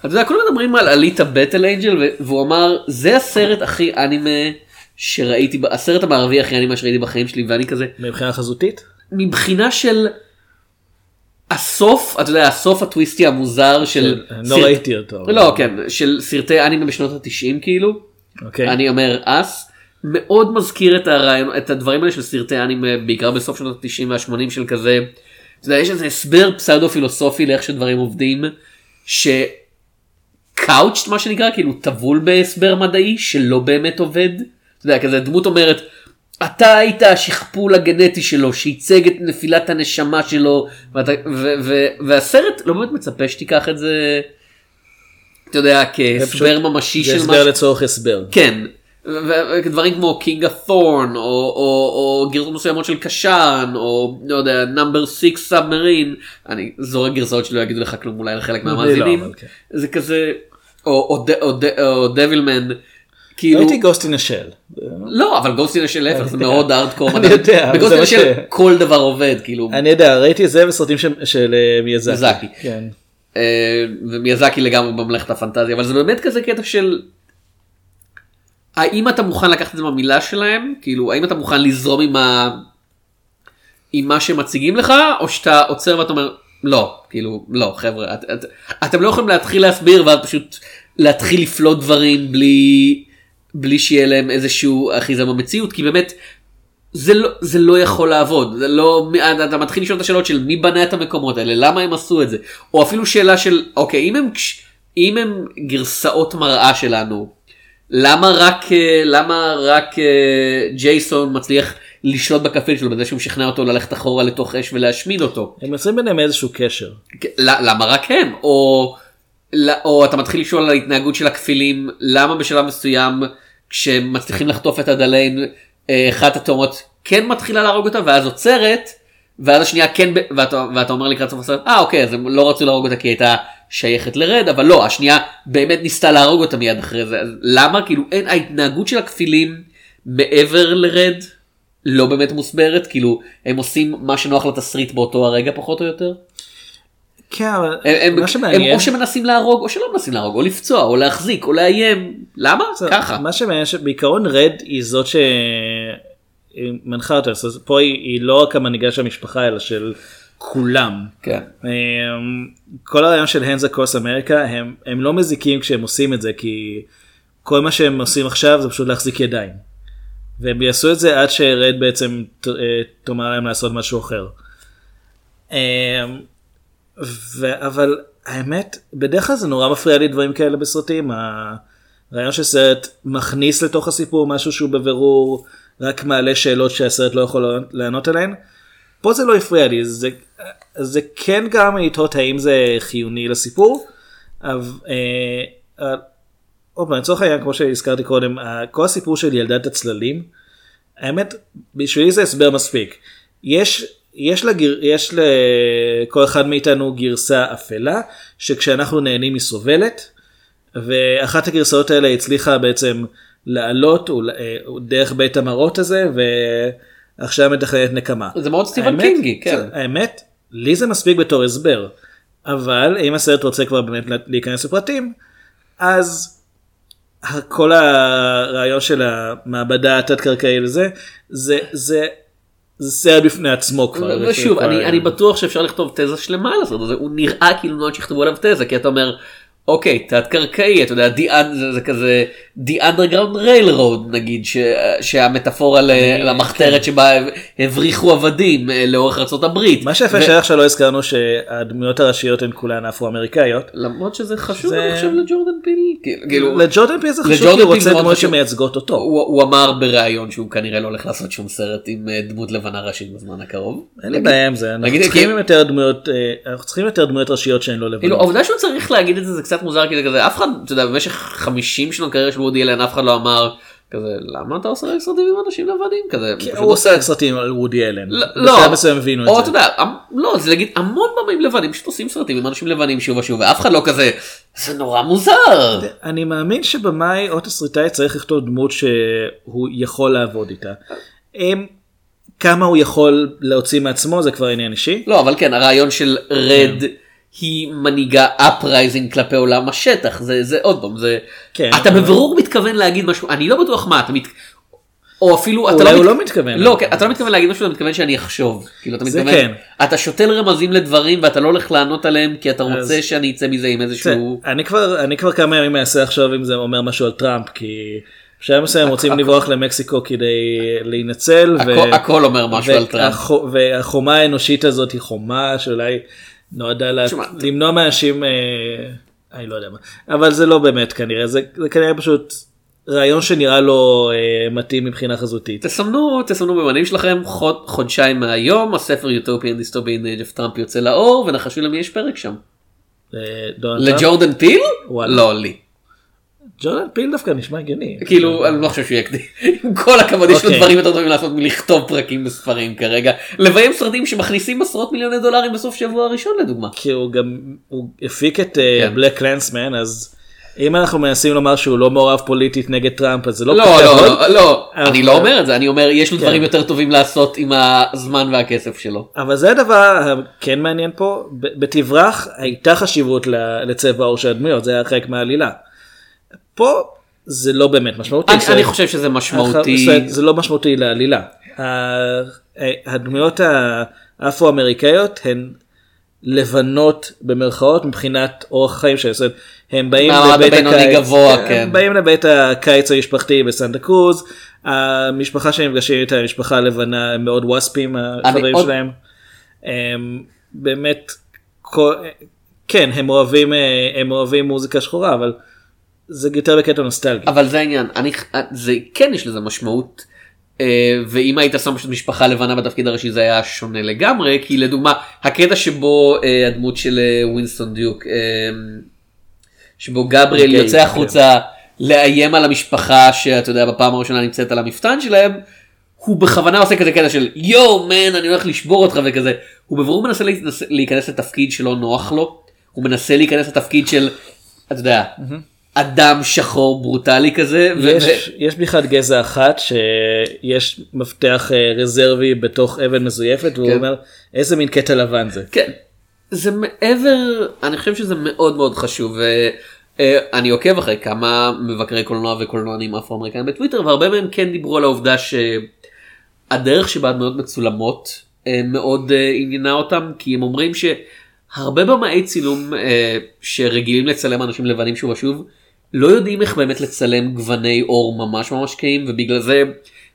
אתה יודע כולם מדברים על עליתה בטל אנג'ל ו- והוא אמר זה הסרט הכי אנימה שראיתי, הסרט המערבי הכי אנימה שראיתי בחיים שלי ואני כזה, מבחינה חזותית? מבחינה של הסוף, אתה יודע, הסוף הטוויסטי המוזר של... אני לא ראיתי אותו. לא, כן, של סרטי אנימה בשנות התשעים כאילו. אוקיי. אני אומר אס. מאוד מזכיר את הרעיון, את הדברים האלה של סרטי אנימה, בעיקר בסוף שנות ה-90 וה-80 של כזה. אתה יודע, יש איזה הסבר פסאודו פילוסופי לאיך שדברים עובדים, שקאוצ'ט מה שנקרא, כאילו טבול בהסבר מדעי שלא באמת עובד. אתה יודע, כזה דמות אומרת, אתה היית השכפול הגנטי שלו שייצג את נפילת הנשמה שלו, ואתה, ו, ו, והסרט לא באמת מצפה שתיקח את זה, אתה יודע, כהסבר ממשי זה של הסבר משהו. לצורך הסבר. כן. ודברים כמו קינג הת'ורן או, או, או גרסות מסוימות של קשן או לא יודע נאמבר 6 סאבמרין אני זורק גרסאות שלא יגידו לך כלום אולי לחלק לא, מהמאזינים כן. זה כזה או, או, ד- כאילו ראיתי גוסט אין השל. לא אבל גוסטין של להפך זה. מאוד הארדקור אני יודע, אבל זה בגוסטין מה של ש- כל דבר עובד כאילו אני יודע, ראיתי את זה בסרטים של- אה, מיאזקי. כן. אה, ומיאזקי לגמרי בממלכת הפנטזיה אבל זה באמת כזה קטע של האם אתה מוכן לקחת את זה מהמילה שלהם כאילו האם אתה מוכן לזרום עם, ה... עם מה שמציגים לך או שאתה עוצר ואתה אומר לא כאילו לא חבר'ה את, את, אתם לא יכולים להתחיל להסביר ואז פשוט להתחיל לפלוט דברים בלי בלי שיהיה להם איזשהו אחיזה במציאות כי באמת זה לא, זה לא יכול לעבוד, זה לא, אתה מתחיל לשאול את השאלות של מי בנה את המקומות האלה, למה הם עשו את זה, או אפילו שאלה של, אוקיי, אם הם, אם הם גרסאות מראה שלנו, למה רק, אה, למה רק אה, ג'ייסון מצליח לשלוט בכפיל שלו בזה שהוא משכנע אותו ללכת אחורה לתוך אש ולהשמיד אותו, הם יוצרים ביניהם איזשהו קשר. ל- למה רק הם, או, או אתה מתחיל לשאול על ההתנהגות של הכפילים, למה בשלב מסוים כשהם מצליחים לחטוף את הדליין, אה, אחת התאומות כן מתחילה להרוג אותה ואז עוצרת, ואז השנייה כן, ואתה, ואתה אומר לקראת סוף הסרט, אה אוקיי, אז הם לא רצו להרוג אותה כי הייתה שייכת לרד, אבל לא, השנייה באמת ניסתה להרוג אותה מיד אחרי זה, אז למה? כאילו אין, ההתנהגות של הכפילים מעבר לרד לא באמת מוסברת, כאילו הם עושים מה שנוח לתסריט באותו הרגע פחות או יותר. כן, אבל הם, הם, מה הם שמעניין, או שמנסים להרוג או שלא מנסים להרוג או לפצוע או להחזיק או לאיים למה ככה מה שמעניין שבעיקרון רד היא זאת שמנחה אותה, אז פה היא, היא לא רק המנהיגה של המשפחה אלא של כולם. כן. אמ, כל הרעיון של הנדס אקרוס אמריקה הם, הם לא מזיקים כשהם עושים את זה כי כל מה שהם עושים עכשיו זה פשוט להחזיק ידיים. והם יעשו את זה עד שרד בעצם אה, תאמר להם לעשות משהו אחר. ו- אבל האמת בדרך כלל זה נורא מפריע לי דברים כאלה בסרטים. הרעיון שסרט מכניס לתוך הסיפור משהו שהוא בבירור רק מעלה שאלות שהסרט לא יכול לענות עליהן. פה זה לא הפריע לי, זה, זה כן לי לתהות האם זה חיוני לסיפור, אבל אה, אה, עוד פעם, לצורך העניין, כמו שהזכרתי קודם, אה, כל הסיפור של ילדת הצללים, האמת, בשבילי זה הסבר מספיק. יש, יש, לגר, יש לכל אחד מאיתנו גרסה אפלה, שכשאנחנו נהנים היא סובלת, ואחת הגרסאות האלה הצליחה בעצם לעלות אה, דרך בית המראות הזה, ועכשיו מתכננת נקמה. זה מאוד סטיבן קינגי כן. האמת, לי זה מספיק בתור הסבר, אבל אם הסרט רוצה כבר באמת להיכנס לפרטים, אז כל הרעיון של המעבדה התת-קרקעית וזה, זה, זה, זה סרט בפני עצמו כבר. ושוב כבר- אני, אני בטוח שאפשר לכתוב תזה שלמה על הסרט הזה הוא נראה כאילו נועד שיכתבו עליו תזה כי אתה אומר אוקיי תת קרקעי אתה יודע זה, זה כזה the underground railroad נגיד ש, שהמטאפורה למחתרת שבה הבריחו עבדים אה, לאורך הברית. מה שיפה ו- שערך שלא הזכרנו שהדמויות הראשיות הן כולן אפרו-אמריקאיות. למרות שזה חשוב זה- אני חושב לג'ורדן פיל כאילו- כאילו לג'ורדן פיל זה חשוב כי הוא רוצה דמויות. שמייצגות אותו. הוא, הוא אמר בריאיון שהוא כנראה לא הולך לעשות שום סרט עם אה, דמות לבנה ראשית בזמן הקרוב. אין לי בעיה עם זה, אנחנו צריכים כי- יותר דמויות, אה, אנחנו צריכים יותר דמויות ראשיות שהן לא כאילו לבנות. העובדה שהוא צריך להגיד את זה זה קצת מוזר כי זה כזה אף אחד אתה יודע במשך 50 שנות קריירה של וודי אלן אף אחד לא אמר כזה למה אתה עושה רק סרטים עם אנשים לבנים כזה. הוא עושה רק סרטים על וודי אלן. לא, הבינו או את אתה זה. יודע, לא, זה להגיד המון במאים לבנים פשוט עושים סרטים עם אנשים לבנים שוב ושוב ואף אחד לא כזה זה נורא מוזר. אני מאמין שבמאי או תסריטאי צריך לכתוב דמות שהוא יכול לעבוד איתה. הם- כמה הוא יכול להוציא מעצמו זה כבר עניין אישי. לא אבל כן הרעיון של רד היא מנהיגה uprising כלפי עולם השטח זה זה עוד פעם זה כן, אתה אבל- בבירור מתכוון להגיד משהו אני לא בטוח מה אתה מת... או אפילו אתה הוא מת- לא מתכוון. לא, כן, אתה לא מתכוון להגיד משהו, אתה מתכוון שאני אחשוב. כאילו אתה מתכוון, כן. אתה שותל רמזים לדברים ואתה לא הולך לענות עליהם כי אתה רוצה אז- שאני אצא מזה עם איזשהו... אני כבר אני כבר כמה ימים מנסה לחשוב אם זה אומר משהו על טראמפ כי בשלב מסוים רוצים לברוח למקסיקו כדי להינצל. הכל- אומר משהו על טראמפ. והחו- והחומה האנושית הזאת היא חומה שאולי נועדה לה- למנוע מאנשים, אה, אני לא יודע מה, אבל זה לא באמת כנראה, זה זה כנראה פשוט רעיון שנראה לו אה, מתאים מבחינה חזותית. תסמנו, תסמנו ביומנים שלכם חוד, חודשיים מהיום הספר Utopian Dystopian Age of Trump יוצא לאור ונחשו למי יש פרק שם. אה? לג'ורדן פיל? וואלה. לא לי. ג'ורדן פיל דווקא נשמע הגיוני. כאילו אני לא חושב שהוא יקדים. עם כל הכבוד יש לו אוקיי. דברים יותר טובים לעשות מלכתוב פרקים בספרים כרגע. לביים סרטים שמכניסים עשרות מיליוני דולרים בסוף שבוע הראשון לדוגמה. כי הוא גם הוא הפיק את כן. בלק קלנסמן אז אם אנחנו מנסים לומר שהוא לא מעורב פוליטית נגד טראמפ אז זה לא לא לא. לא לא אבל- אני לא אומר את זה אני אומר יש לו כן. דברים יותר טובים לעשות עם הזמן והכסף שלו. אבל זה הדבר הכן מעניין פה בתברח הייתה חשיבות לצבע העור של הדמויות זה היה חלק מהעלילה. פה זה לא באמת משמעותי. אני- אני חושב שזה משמעותי. זאת אומרת, זה לא משמעותי לעלילה. ה- הדמויות האפרו-אמריקאיות הן לבנות במרכאות מבחינת אורח שלהם. זאת אומרת, הם באים לבית הקיץ, גבוה, הם כן. באים לבית הקיץ המשפחתי בסנטה קרוז, המשפחה שהם נפגשים איתה, המשפחה הלבנה, הם מאוד ווספים החברים עוד- שלהם. הם באמת, כל- כן, הם אוהבים, אה, הם אוהבים מוזיקה שחורה, אבל זה יותר בקטע נוסטלגי. אבל זה העניין אני זה כן יש לזה משמעות. אה, ואם היית שם פשוט משפחה לבנה בתפקיד הראשי זה היה שונה לגמרי כי לדוגמה הקטע שבו אה, הדמות של אה, ווינסטון דיוק אה, שבו גבריאל גיי, יוצא כן. החוצה לאיים על המשפחה שאתה יודע בפעם הראשונה נמצאת על המפתן שלהם. הוא בכוונה עושה כזה קטע של יואו מן אני הולך לשבור אותך וכזה הוא בבירור מנסה להיכנס- לתפקיד שלא נוח לו הוא מנסה להיכנס לתפקיד של אתה יודע אדם שחור ברוטלי כזה. ו- יש, בכלל גזע אחת שיש מפתח אה, רזרבי בתוך אבן מזויפת והוא כן. אומר איזה מין קטע לבן זה. כן. זה מעבר, אני חושב שזה מאוד מאוד חשוב. ואני עוקב אחרי כמה מבקרי קולנוע וקולנוענים אפרו-אמריקאים בטוויטר והרבה מהם כן דיברו על העובדה שהדרך שבה הדמויות מצולמות אה, מאוד אה, עניינה אותם כי הם אומרים שהרבה במאי צילום אה, שרגילים לצלם אנשים לבנים שוב ושוב לא יודעים איך באמת לצלם גווני עור ממש ממש כהים ובגלל זה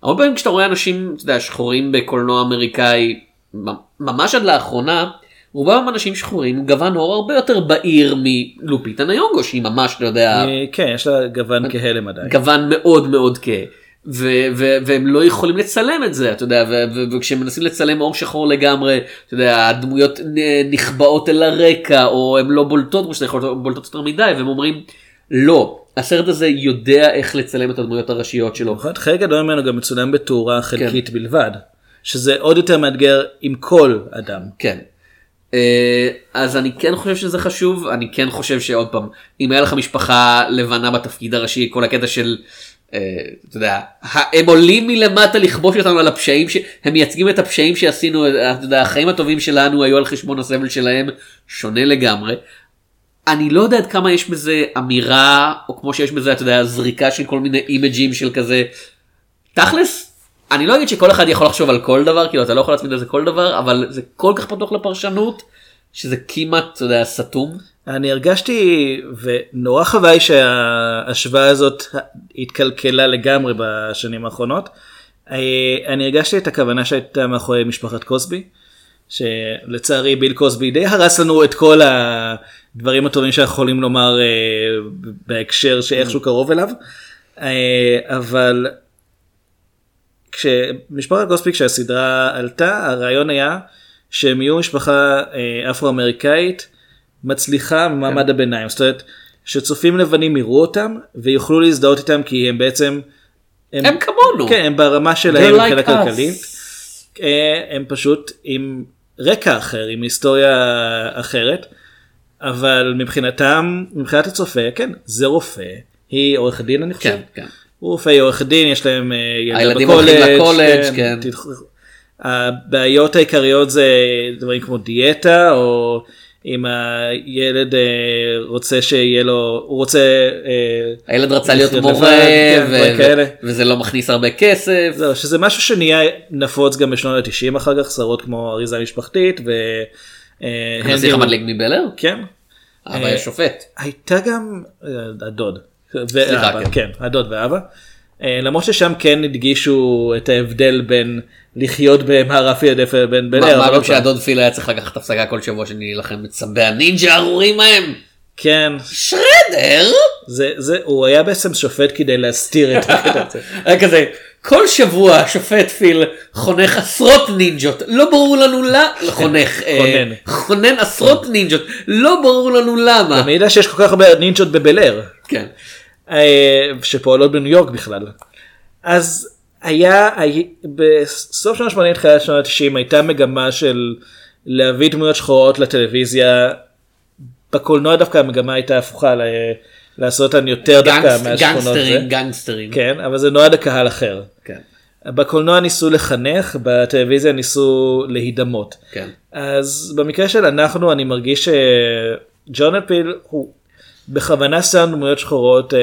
הרבה פעמים כשאתה רואה אנשים אתה יודע, שחורים בקולנוע אמריקאי ממ- ממש עד לאחרונה רובם אנשים שחורים גוון עור הרבה יותר בהיר מלופיטה ניונגו שהיא ממש אתה יודע אה, כן יש לה גוון כהלם עדיין. גוון מאוד מאוד כהה. ו- ו- והם לא יכולים לצלם את זה אתה יודע ו- ו- וכשהם מנסים לצלם עור שחור לגמרי אתה יודע הדמויות נחבאות אל הרקע או הן לא בולטות כמו שאתה יכול להיות בולטות יותר מדי והם אומרים לא הסרט הזה יודע איך לצלם את הדמויות הראשיות שלו. נכון? חלק גדול ממנו גם מצולם בתאורה כן. חלקית בלבד. שזה עוד יותר מאתגר עם כל אדם. כן. אה, אז אני כן חושב שזה חשוב אני כן חושב שעוד פעם אם היה לך משפחה לבנה בתפקיד הראשי כל הקטע של. אה, אתה יודע, הם עולים מלמטה לכבוש אותנו על הפשעים שהם מייצגים את הפשעים שעשינו, אתה יודע, החיים הטובים שלנו היו על חשבון הסבל שלהם, שונה לגמרי. אני לא יודע עד כמה יש בזה אמירה, או כמו שיש בזה, אתה יודע, זריקה של כל מיני אימג'ים של כזה. תכלס, אני לא אגיד שכל אחד יכול לחשוב על כל דבר, כאילו אתה לא יכול להצמיד לזה כל דבר, אבל זה כל כך פתוח לפרשנות, שזה כמעט, אתה יודע, סתום. אני הרגשתי ונורא חבל שההשוואה הזאת התקלקלה לגמרי בשנים האחרונות. אה, אני הרגשתי את הכוונה שהייתה מאחורי משפחת קוסבי. שלצערי ביל קוסבי די הרס לנו את כל הדברים הטובים שאנחנו יכולים לומר אה, בהקשר שאיכשהו קרוב אליו. אה, אבל כשמשפחת קוסבי כשהסדרה עלתה הרעיון היה שהם יהיו משפחה אה, אפרו-אמריקאית מצליחה ממעמד הביניים. זאת אומרת שצופים לבנים יראו אותם ויוכלו להזדהות איתם כי הם בעצם. הם כמונו. כן, הם ברמה שלהם מבחינה like. כלכלית. הם פשוט עם רקע אחר, עם היסטוריה אחרת. אבל מבחינתם, מבחינת הצופה, כן, זה רופא, היא עורך דין אני חושב. כן, כן. הוא רופא, עורך דין, יש להם אה, הילדים הולכים לקולג', כן. הבעיות העיקריות זה דברים כמו דיאטה או אם הילד אה, רוצה שיהיה לו, הוא רוצה, אה, הילד רצה להיות מורה כן. וזה לא מכניס הרבה כסף. זהו, שזה משהו שנהיה נפוץ גם בשנות ה-90 אחר כך, סדרות כמו אריזה משפחתית ו... אה, הנסיך המדליק מבלר? כן. אבל אה, יש שופט. הייתה גם אה, הדוד. סליחה, כן. כן, הדוד ואבא. אה, למרות ששם כן הדגישו את ההבדל בין לחיות במערב פילדף לבין בן מה אר. מה גם שהדוד פיל היה צריך לקחת הפסקה כל שבוע שאני להילחם בצבי הנינג'ה הארורים ההם? כן, שרדר? זה, זה, הוא היה בעצם שופט כדי להסתיר את הקטע הזה. היה כזה, כל שבוע השופט פיל חונך עשרות נינג'ות, לא ברור לנו למה, חונך, אה, חונן. חונן עשרות נינג'ות, לא ברור לנו למה. אני יודע שיש כל כך הרבה נינג'ות בבל אר. כן. אה, שפועלות בניו יורק בכלל. אז היה, בסוף שנות ה-80 תחילת שנות ה-90 הייתה מגמה של להביא דמויות שחורות לטלוויזיה. בקולנוע דווקא המגמה הייתה הפוכה ל- לעשות אותן יותר דווקא מהשכונות. זה. גנגסטרים, גנגסטרים. כן, אבל זה נועד לקהל אחר. כן. בקולנוע ניסו לחנך, בטלוויזיה ניסו להידמות. כן. אז במקרה של אנחנו אני מרגיש שג'ון פיל הוא בכוונה שם דמויות שחורות, אה,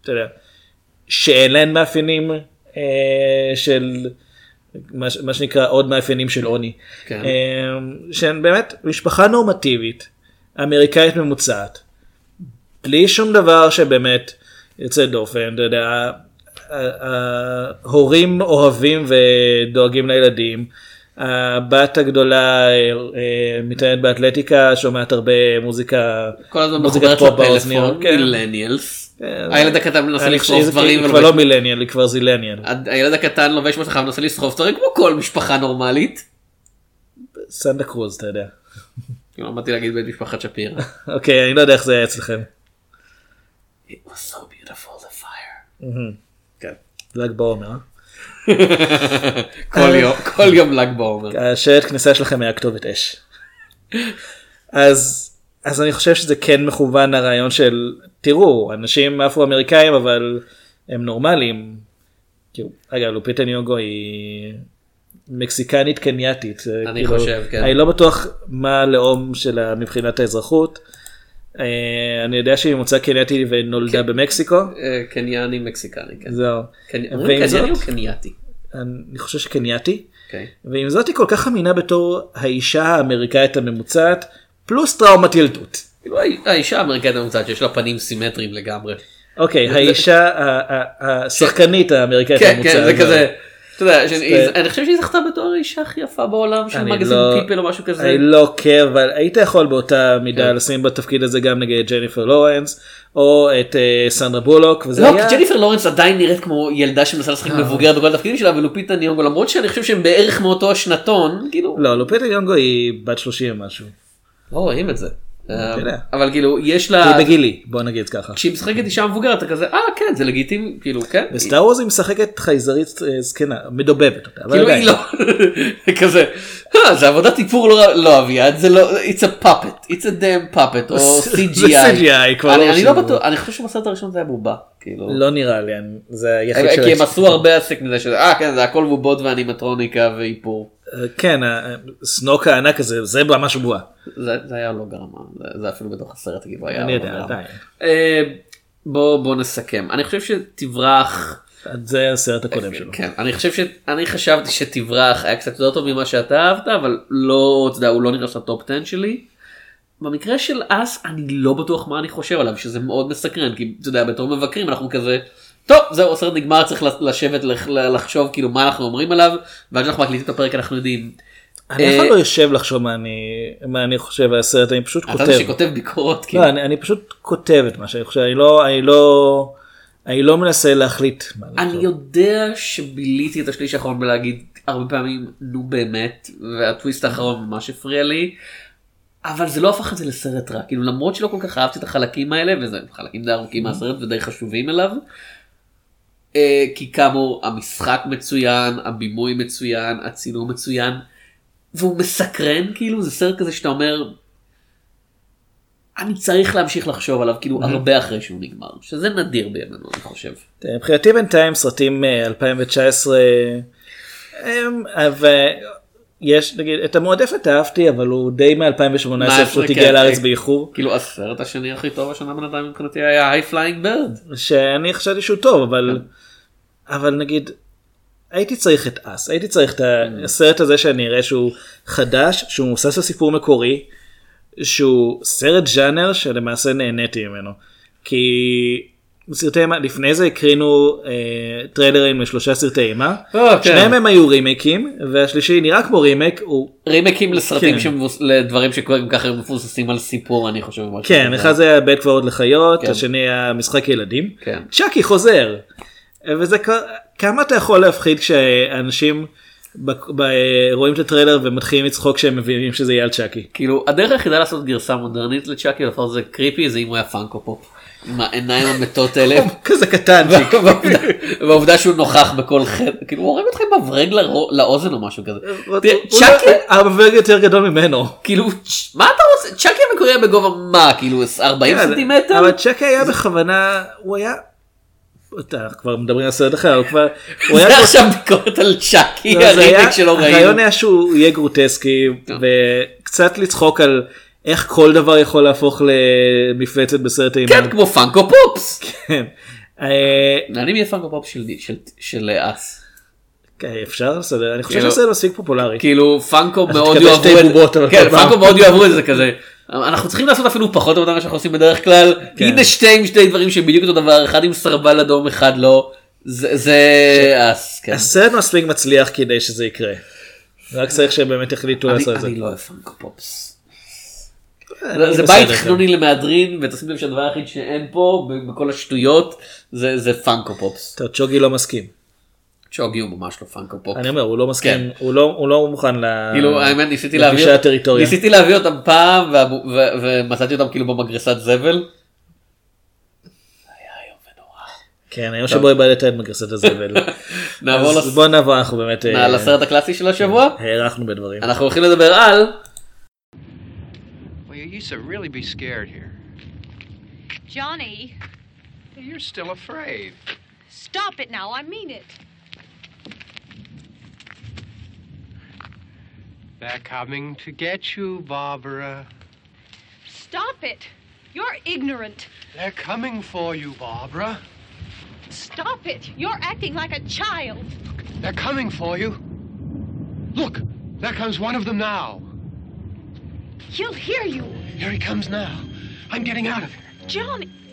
אתה יודע, שאין להן מאפיינים אה, של מה, מה שנקרא עוד מאפיינים של עוני. כן. אה, שהן באמת משפחה נורמטיבית, אמריקאית ממוצעת, בלי שום דבר שבאמת יוצא דופן, אתה יודע, ההורים אוהבים ודואגים לילדים, הבת הגדולה אה, אה, מתעניינת באתלטיקה, שומעת הרבה מוזיקה, כל הזמן מחוברת לפלאפון, כן. מילניאלס. כן. הילד הקטן מנסה חושב דברים. היא כבר לא מילניאל, היא כבר זילניאל. הילד הקטן לובש מסכה ומנסה לשרוף דברים כמו כל משפחה נורמלית. סנדה קרוז, אתה יודע. כאילו עמדתי להגיד בית משפחת שפירא. אוקיי, אני לא יודע איך זה היה אצלכם. It was so beautiful the fire. כן. ל"ג בעומר. אה? כל יום, כל יום ל"ג בעומר. השלט כניסה שלכם היה כתובת אש. אז אז אני חושב שזה כן מכוון לרעיון של תראו אנשים אפרו-אמריקאים אבל הם נורמליים. כאילו, אגב לופיטה ניוגו היא מקסיקנית קנייתית. אני כאילו, חושב, כן. אני לא בטוח מה הלאום שלה מבחינת האזרחות. אה, אני יודע שהיא ממוצא קנייתי ונולדה כן. במקסיקו. אה, קנייני מקסיקני, כן. זהו. קנייני או קנייתי? אני חושב שקנייתי. אוקיי. ועם זאת היא כל כך אמינה בתור האישה האמריקאית הממוצעת פלוס טראומת ילדות. כאילו האישה האמריקאית הממוצעת שיש לה פנים סימטריים לגמרי. אוקיי, האישה השחקנית האמריקאית כן, הממוצעת. כן, זה כזה. אתה יודע, אני חושב שהיא זכתה בתור האישה הכי יפה בעולם של מגזין לא- פיפל או משהו כזה. אני לא עוקב, אבל היית יכול באותה מידה כן. לשים בתפקיד הזה גם נגד ג'ניפר לורנס, או את אה, סנדרה בולוק, לא. כי ג'ניפר לורנס עדיין נראית כמו ילדה שמנסה לשחק מבוגרת בכל התפקידים שלה ולופיטה ניונגו למרות שאני חושב שהם בערך מאותו השנתון כאילו לא, לופיטה יונגו היא בת 30 ומשהו. לא רואים את זה. יודע. אבל כאילו יש לה היא בגילי, בוא נגיד ככה. כשהיא משחקת אישה מבוגרת אתה כזה אה כן זה לגיטימי כאילו כן. בסטאר וורז היא משחקת חייזרית אה, זקנה, מדובבת אותה. כאילו. היא לא כזה "אה, זה עבודת איפור לא לא אביעד זה לא it's a puppet it's a damn puppet או CGI. אני לא לא. בטוח אני חושב שבסרט הראשון זה היה בובה. כאילו. לא נראה לי, זה היחיד כי הם. עשו הרבה עסק מזה שזה אה כן זה הכל בובות ואנימטרוניקה ואיפור. כן, סנוק הענק הזה, זה ממש בועה. זה היה לא גרמה זה- אפילו בתוך הסרט כאילו היה אני לא יודע. עדיין. אה, בוא בוא נסכם אני חושב שתברח זה הסרט הקודם שלו. כן אני חושב שאני חשבתי שתברח היה קצת יותר טוב ממה שאתה אהבת אבל לא אתה יודע הוא לא נכנס לטופ 10 שלי. במקרה של אס אני לא בטוח מה אני חושב עליו שזה מאוד מסקרן כי אתה יודע בתור מבקרים אנחנו כזה. טוב זהו הסרט נגמר צריך לשבת לח- לחשוב כאילו מה אנחנו אומרים עליו ועד שאנחנו מקליטים את הפרק אנחנו יודעים. אני אה, אף פעם לא יושב לחשוב מה אני מה אני חושב על הסרט, אני פשוט אתה כותב. זה שכותב ביקורות כאילו. לא, אני אני פשוט כותב את מה שאני חושב, אני לא, אני לא, אני לא מנסה להחליט אני. יודע שביליתי את השליש האחרון בלהגיד הרבה פעמים נו באמת והטוויסט האחרון ממש הפריע לי. אבל זה לא הפך את זה לסרט רע כאילו למרות שלא כל כך אהבתי את החלקים האלה וזה חלקים די ארוכים מהסרט ודי חשובים אליו. אה, כי כאמור המשחק מצוין הבימוי מצוין הצילום מצוין והוא מסקרן כאילו זה סרט כזה שאתה אומר. אני צריך להמשיך לחשוב עליו כאילו הרבה אחרי שהוא נגמר שזה נדיר בימינו אני חושב. מבחינתי בינתיים סרטים אה, 2019 הם, ו- יש נגיד את המועדפת אהבתי אבל הוא די מ-2018 מה, פשוט כן, הגיע לארץ כן. באיחור כאילו הסרט השני הכי טוב השנה בינתיים מבחינתי היה High Flying Bird. שאני חשבתי שהוא טוב אבל כן. אבל נגיד הייתי צריך את אס הייתי צריך את Mm. הסרט הזה שאני אראה שהוא חדש שהוא מבוסס על סיפור מקורי שהוא סרט ז'אנר שלמעשה נהניתי ממנו כי סרטי אימה לפני זה הקרינו אה, טריילרים לשלושה סרטי אימה אה, כן. שניהם הם היו רימייקים והשלישי נראה כמו רימייק הוא רימקים לסרטים כן. שמבוס... לדברים שגם ככה מבוססים על סיפור אני חושב. כן. אחד זה היה בית קברות לחיות כן. השני היה משחק ילדים כן. צ'אקי חוזר וזה כמה אתה יכול להפחיד כשאנשים ב- ב- רואים את הטריילר ומתחילים לצחוק שהם מבינים שזה יהיה על צ'אקי. כאילו הדרך היחידה לעשות גרסה מודרנית לצ'אקי לפחות זה creepy זה אם הוא היה פאנקו פופ. עם העיניים המתות האלה. כזה קטן והעובדה- שהוא נוכח בכל חדר כאילו הוא הורג אותך עם מברג לאוזן או משהו כזה. צ'אקי המברג יותר גדול ממנו. כאילו מה אתה רוצה צ'אקי המקורי היה בגובה מה כאילו 40 כן, סנטימטר. אבל צ'אקי היה בכוונה הוא היה. אתה כבר מדברים על סרט אחר הוא כבר. הוא היה עכשיו ביקורת על צ'אקי לא, הרימק שלא ראינו. הרעיון היה שהוא יהיה גרוטסקי וקצת לצחוק על איך כל דבר יכול להפוך למפלצת בסרט אימה. כן כמו פאנקו פופס. כן. אה, אני מי פאנקו פופ של של של אס. כן, אפשר לסדר אני חושב כאילו- שזה מספיק פופולרי. כאילו פאנקו מאוד יאהבו את כן, מאוד יאהבו את זה כזה. אנחנו צריכים לעשות אפילו פחות ממה שאנחנו עושים בדרך כלל. כן. הנה שתי שתי דברים שבדיוק אותו דבר אחד עם סרבל אדום אחד לא. זה. הסרט מספיק מצליח כדי שזה יקרה. רק צריך שהם באמת יחליטו לעשות את זה. אני לא אוהב פאנקו פופס. אני זה בית. חנוני למהדרין ותשים לב שהדבר היחיד שאין פה בכל השטויות זה פאנקו פופס. טוב, צ'וגי לא מסכים. צ'וגי הוא ממש לא פאנקו פופ. אני אומר הוא לא מסכים כן. הוא לא הוא לא מוכן ל... כאילו האמת ניסיתי לפגישה להביא הטריטוריה. ניסיתי להביא אותם פעם ומצאתי אותם כאילו במגרסת זבל. כן היום שבו איבדת את מגרסת הזבל. נעבור אז לס- בוא נעבור אנחנו באמת אה, לסרט הקלאסי של השבוע הארכנו בדברים. אנחנו הולכים לדבר על. Johnny, You're still afraid. stop it now. I mean it. They're coming to get you, Barbara. Stop it. You're ignorant. They're coming for you, Barbara. Stop it. You're acting like a child. They're coming for you. Look, there comes one of them now. He'll hear you. Here he comes now. I'm getting out of here. Johnny.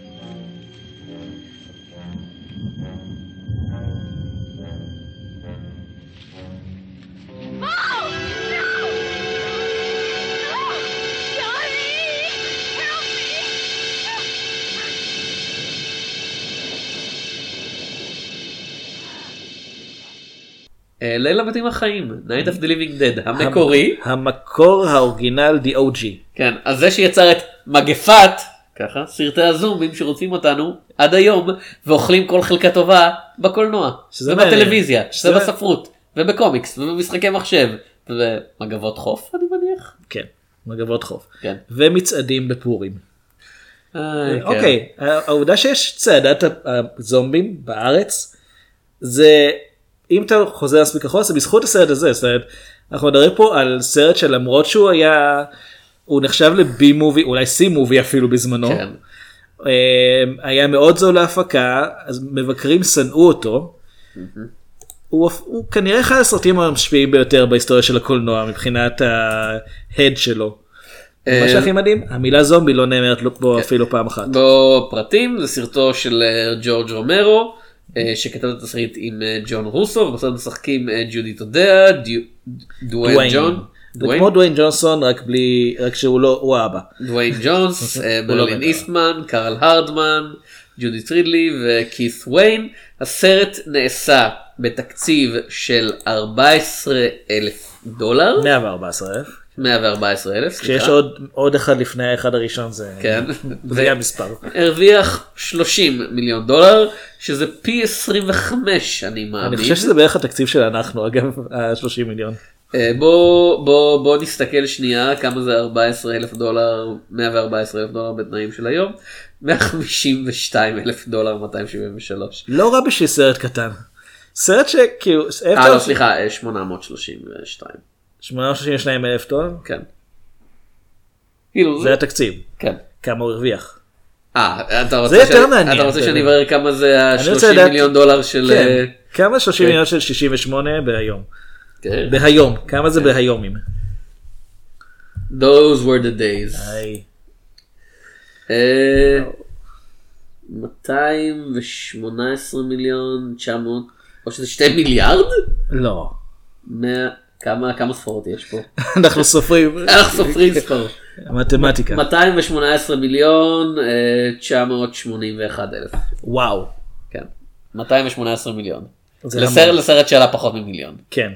ליל הבתים החיים Night of the Living Dead המקורי המקור האורגינל The OG. כן אז זה שיצר את מגפת ככה סרטי הזומבים שרוצים אותנו עד היום ואוכלים כל חלקה טובה בקולנוע שזה ובטלוויזיה. שזה- ובספרות ובקומיקס ובמשחקי מחשב ומגבות חוף אני מניח. כן. מגבות חוף. כן. ומצעדים בפורים. אה, כן. אוקיי, העובדה שיש צעדת הזומבים בארץ, זה, אם אתה חוזר מספיק אחורה, זה בזכות הסרט הזה, זאת אומרת, אנחנו מדברים פה על סרט שלמרות שהוא היה, הוא נחשב לבי מובי, אולי סי מובי אפילו בזמנו, כן. אה, היה מאוד זול להפקה, אז מבקרים שנאו אותו. הוא, הוא כנראה אחד הסרטים המשפיעים ביותר בהיסטוריה של הקולנוע מבחינת ההד שלו. מה אה, שהכי מדהים, המילה זומבי לא נאמרת בו אפילו פעם אחת. בו פרטים זה סרטו של אה, ג'ורג' רומרו שכתב את התסריט עם אה, ג'ון רוסו ובסרט משחקים אה, ג'ודי דיו- דוויין. ג'ון, זה? כמו דוויין ג'ונסון רק בלי, רק שהוא לא, הוא האבא. דוויין ג'ונס, אה, לא ברלין בטח. איסטמן, קרל הרדמן, ג'ודי טרידלי וכית' ויין. הסרט נעשה בתקציב של 14 אלף דולר, 114 אלף. 114 אלף, כשיש עוד, עוד אחד לפני האחד הראשון זה, כן. זה המספר. הרוויח 30 מיליון דולר, שזה פי 25 אני מאמין. אני חושב שזה בערך התקציב של אנחנו אגב, ה-30 מיליון. אה, בוא בוא בוא נסתכל שנייה כמה זה 14 אלף דולר 114 אלף דולר בתנאים של היום 152 אלף דולר 273. לא רע בשביל סרט קטן. סרט שכאילו, אה לא סליחה אה, 832. 832 אלף דולר? כן. כאילו זה התקציב. כן. כמה הוא הרוויח. אה, אתה רוצה ש- מעניין, אתה רוצה שאני. אברר כמה זה אני רוצה ה-30 לדעת- מיליון דולר של... כן. אה, כמה 30 כן. מיליון של 68 בהיום? כן. בהיום. כמה זה בהיומים? Those were the days. היי. אה, 218 מיליון 900 או שזה 2 מיליארד? לא. 100 כמה כמה ספרות יש פה? אנחנו סופרים. אנחנו סופרים ספר. מתמטיקה. 218 מיליון אה, 981 אלף. וואו. כן. 218 מיליון. לסרט, שעלה פחות ממיליון. כן.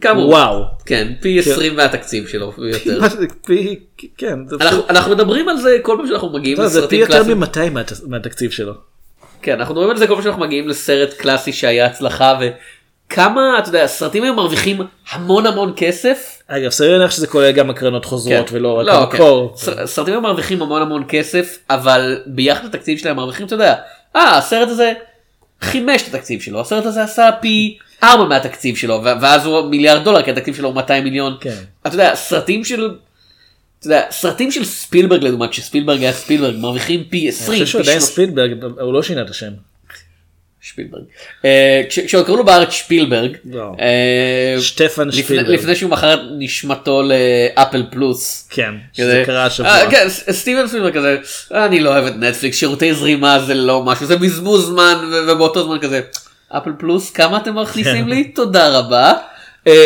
כאמור. וואו. כן, פי 20 מהתקציב שלו זה, פי- כן. אנחנו, מדברים על זה כל פעם שאנחנו מגיעים לא, זה פי לסרטים יותר קלאסיים. מ-200 מהתקציב שלו. כן, אנחנו מדברים על זה כל פעם שאנחנו מגיעים לסרט קלאסי שהיה הצלחה וכמה, אתה יודע, הסרטים האלה מרוויחים המון המון כסף. אגב, סביר להניח שזה כולל גם הקרנות חוזרות כן. ולא רק לא, המקור. כן. ס- סרטים האלה מרוויחים המון המון כסף, אבל ביחד לתקציב שלהם מרוויחים, אתה יודע, אה, הסרט הזה חימש את התקציב שלו, הסרט הזה עשה פי ארבע מהתקציב שלו, ואז הוא מיליארד דולר, כי התקציב שלו הוא 200 מיליון. כן. אתה יודע, סרטים של... אתה יודע, סרטים של ספילברג לדוגמה, כשספילברג היה ספילברג, מרוויחים פי 20, אני חושב שעדיין 30. ספילברג, הוא לא שינה את השם. שפילברג. אה, כש- כשעוד קראו לו בארץ שפילברג, לא. אה, שטפן שפילברג. לפני שהוא מכר את נשמתו לאפל פלוס. כן, שזה קרה השבוע. אה, כן, סטיבן ספילברג כזה, אני לא אוהב את נטפליקס, שירותי זרימה זה לא משהו, זה בזבוז זמן, ובאותו זמן כזה, אפל פלוס, כמה אתם מכניסים. לי? תודה רבה.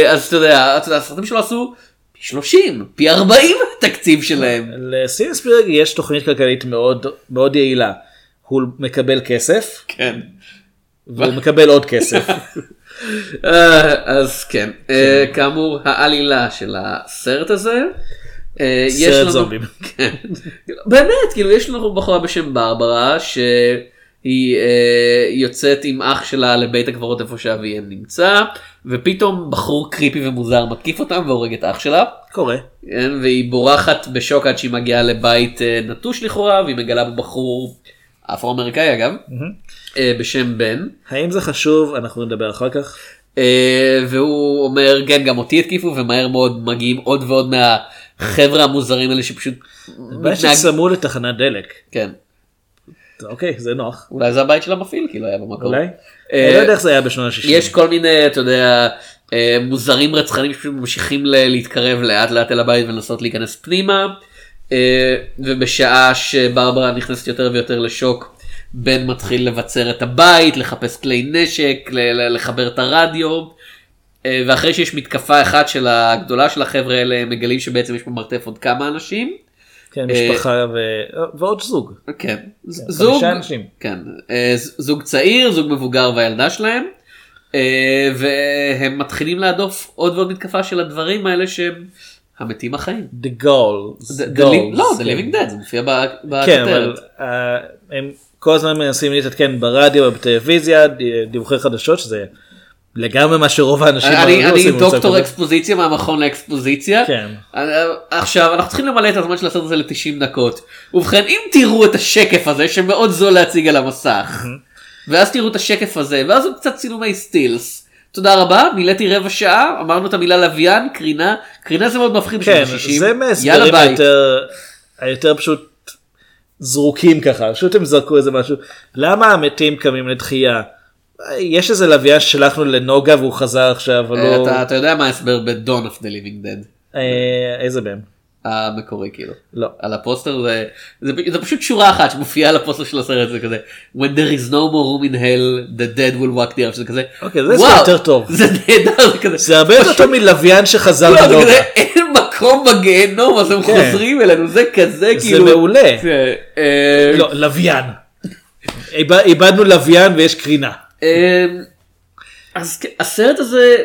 אז אתה יודע, הסרטים שלו עשו פי 30, פי 40 תקציב שלהם. לסטיבן ספילברג יש תוכנית כלכלית מאוד מאוד יעילה. הוא מקבל כסף כן. והוא מקבל עוד כסף. אה, אז כן, אה, כאמור העלילה של הסרט הזה. אה, סרט זומבים. כן. באמת, כאילו יש לנו בחורה בשם ברברה שהיא יוצאת עם אח שלה לבית הקברות איפה שאביהם נמצא, ופתאום בחור קריפי ומוזר מתקיף אותם והורג את אח שלה. קורה. כן, והיא בורחת בשוק עד שהיא מגיעה לבית נטוש לכאורה והיא מגלה בבחור אפרו-אמריקאי אגב אה, בשם בן. האם זה חשוב? אנחנו נדבר אחר כך. אה, והוא אומר כן גם אותי התקיפו ומהר מאוד מגיעים עוד ועוד מהחבר'ה המוזרים האלה שפשוט מתנהג- שצמוד לתחנת דלק. כן אוקיי, זה נוח. אולי זה הבית של המפעיל כי לא היה במקום. אולי? אה, אני לא יודע איך זה היה בשנות ה-60. יש כל מיני אתה יודע מוזרים רצחנים שפשוט ממשיכים להתקרב לאט לאט אל הבית ולנסות להיכנס פנימה ובשעה שברברה נכנסת יותר ויותר לשוק בן מתחיל לבצר את הבית לחפש כלי נשק לחבר את הרדיו אה, ואחרי שיש מתקפה אחת של הגדולה של החבר'ה האלה הם מגלים שבעצם יש במרתף עוד כמה אנשים. כן, אה, משפחה ו- ועוד זוג. כן, חמישה זוג, אנשים. כן, אה, זוג צעיר, זוג מבוגר והילדה שלהם, והם מתחילים להדוף עוד ועוד מתקפה של הדברים האלה שהם המתים החיים. The goals. The- the li- לא, The Living Dead, זה מופיע כן, אבל בכותרת. אה, הם כל הזמן מנסים להתעדכן ברדיו ובטלוויזיה, דיווחי חדשות, שזה לגמרי מה שרוב האנשים אני אני דוקטור. אקספוזיציה מהמכון לאקספוזיציה. כן. עכשיו אנחנו צריכים למלא את הזמן של הסרט הזה ל-90 דקות. ובכן אם תראו את השקף הזה שמאוד זול להציג על המסך. ואז תראו את השקף הזה ואז הוא קצת צילומי סטילס. תודה רבה מילאתי רבע שעה אמרנו את המילה לוויין קרינה קרינה זה מאוד מפחיד כן, בשנות ה-60. זה ביי. היותר, היותר פשוט זרוקים ככה, פשוט הם זרקו איזה משהו. למה המתים קמים לתחייה? יש איזה לוויין ששלחנו לנוגה והוא חזר עכשיו, אבל אה, לא... אתה- יודע מה ההסבר ב-Dawn of the Living Dead. אה, איזה בהם? המקורי כאילו. לא. על הפוסטר זה, זה, זה פשוט שורה אחת שמופיעה על הפוסטר של הסרט זה כזה When there is no more room in hell the dead will walk the earth שזה כזה אוקיי, זה וואו, יותר טוב. זה נהדר זה כזה זה הרבה יותר טוב מלוויין שחזר לא, זה. כזה, אין מקום בגיהנום אז הם כן. חוזרים אלינו זה כזה זה כאילו מעולה. זה, אה, לא, לוויין. איבד- איבדנו לוויין ויש קרינה. אה, אז הסרט הזה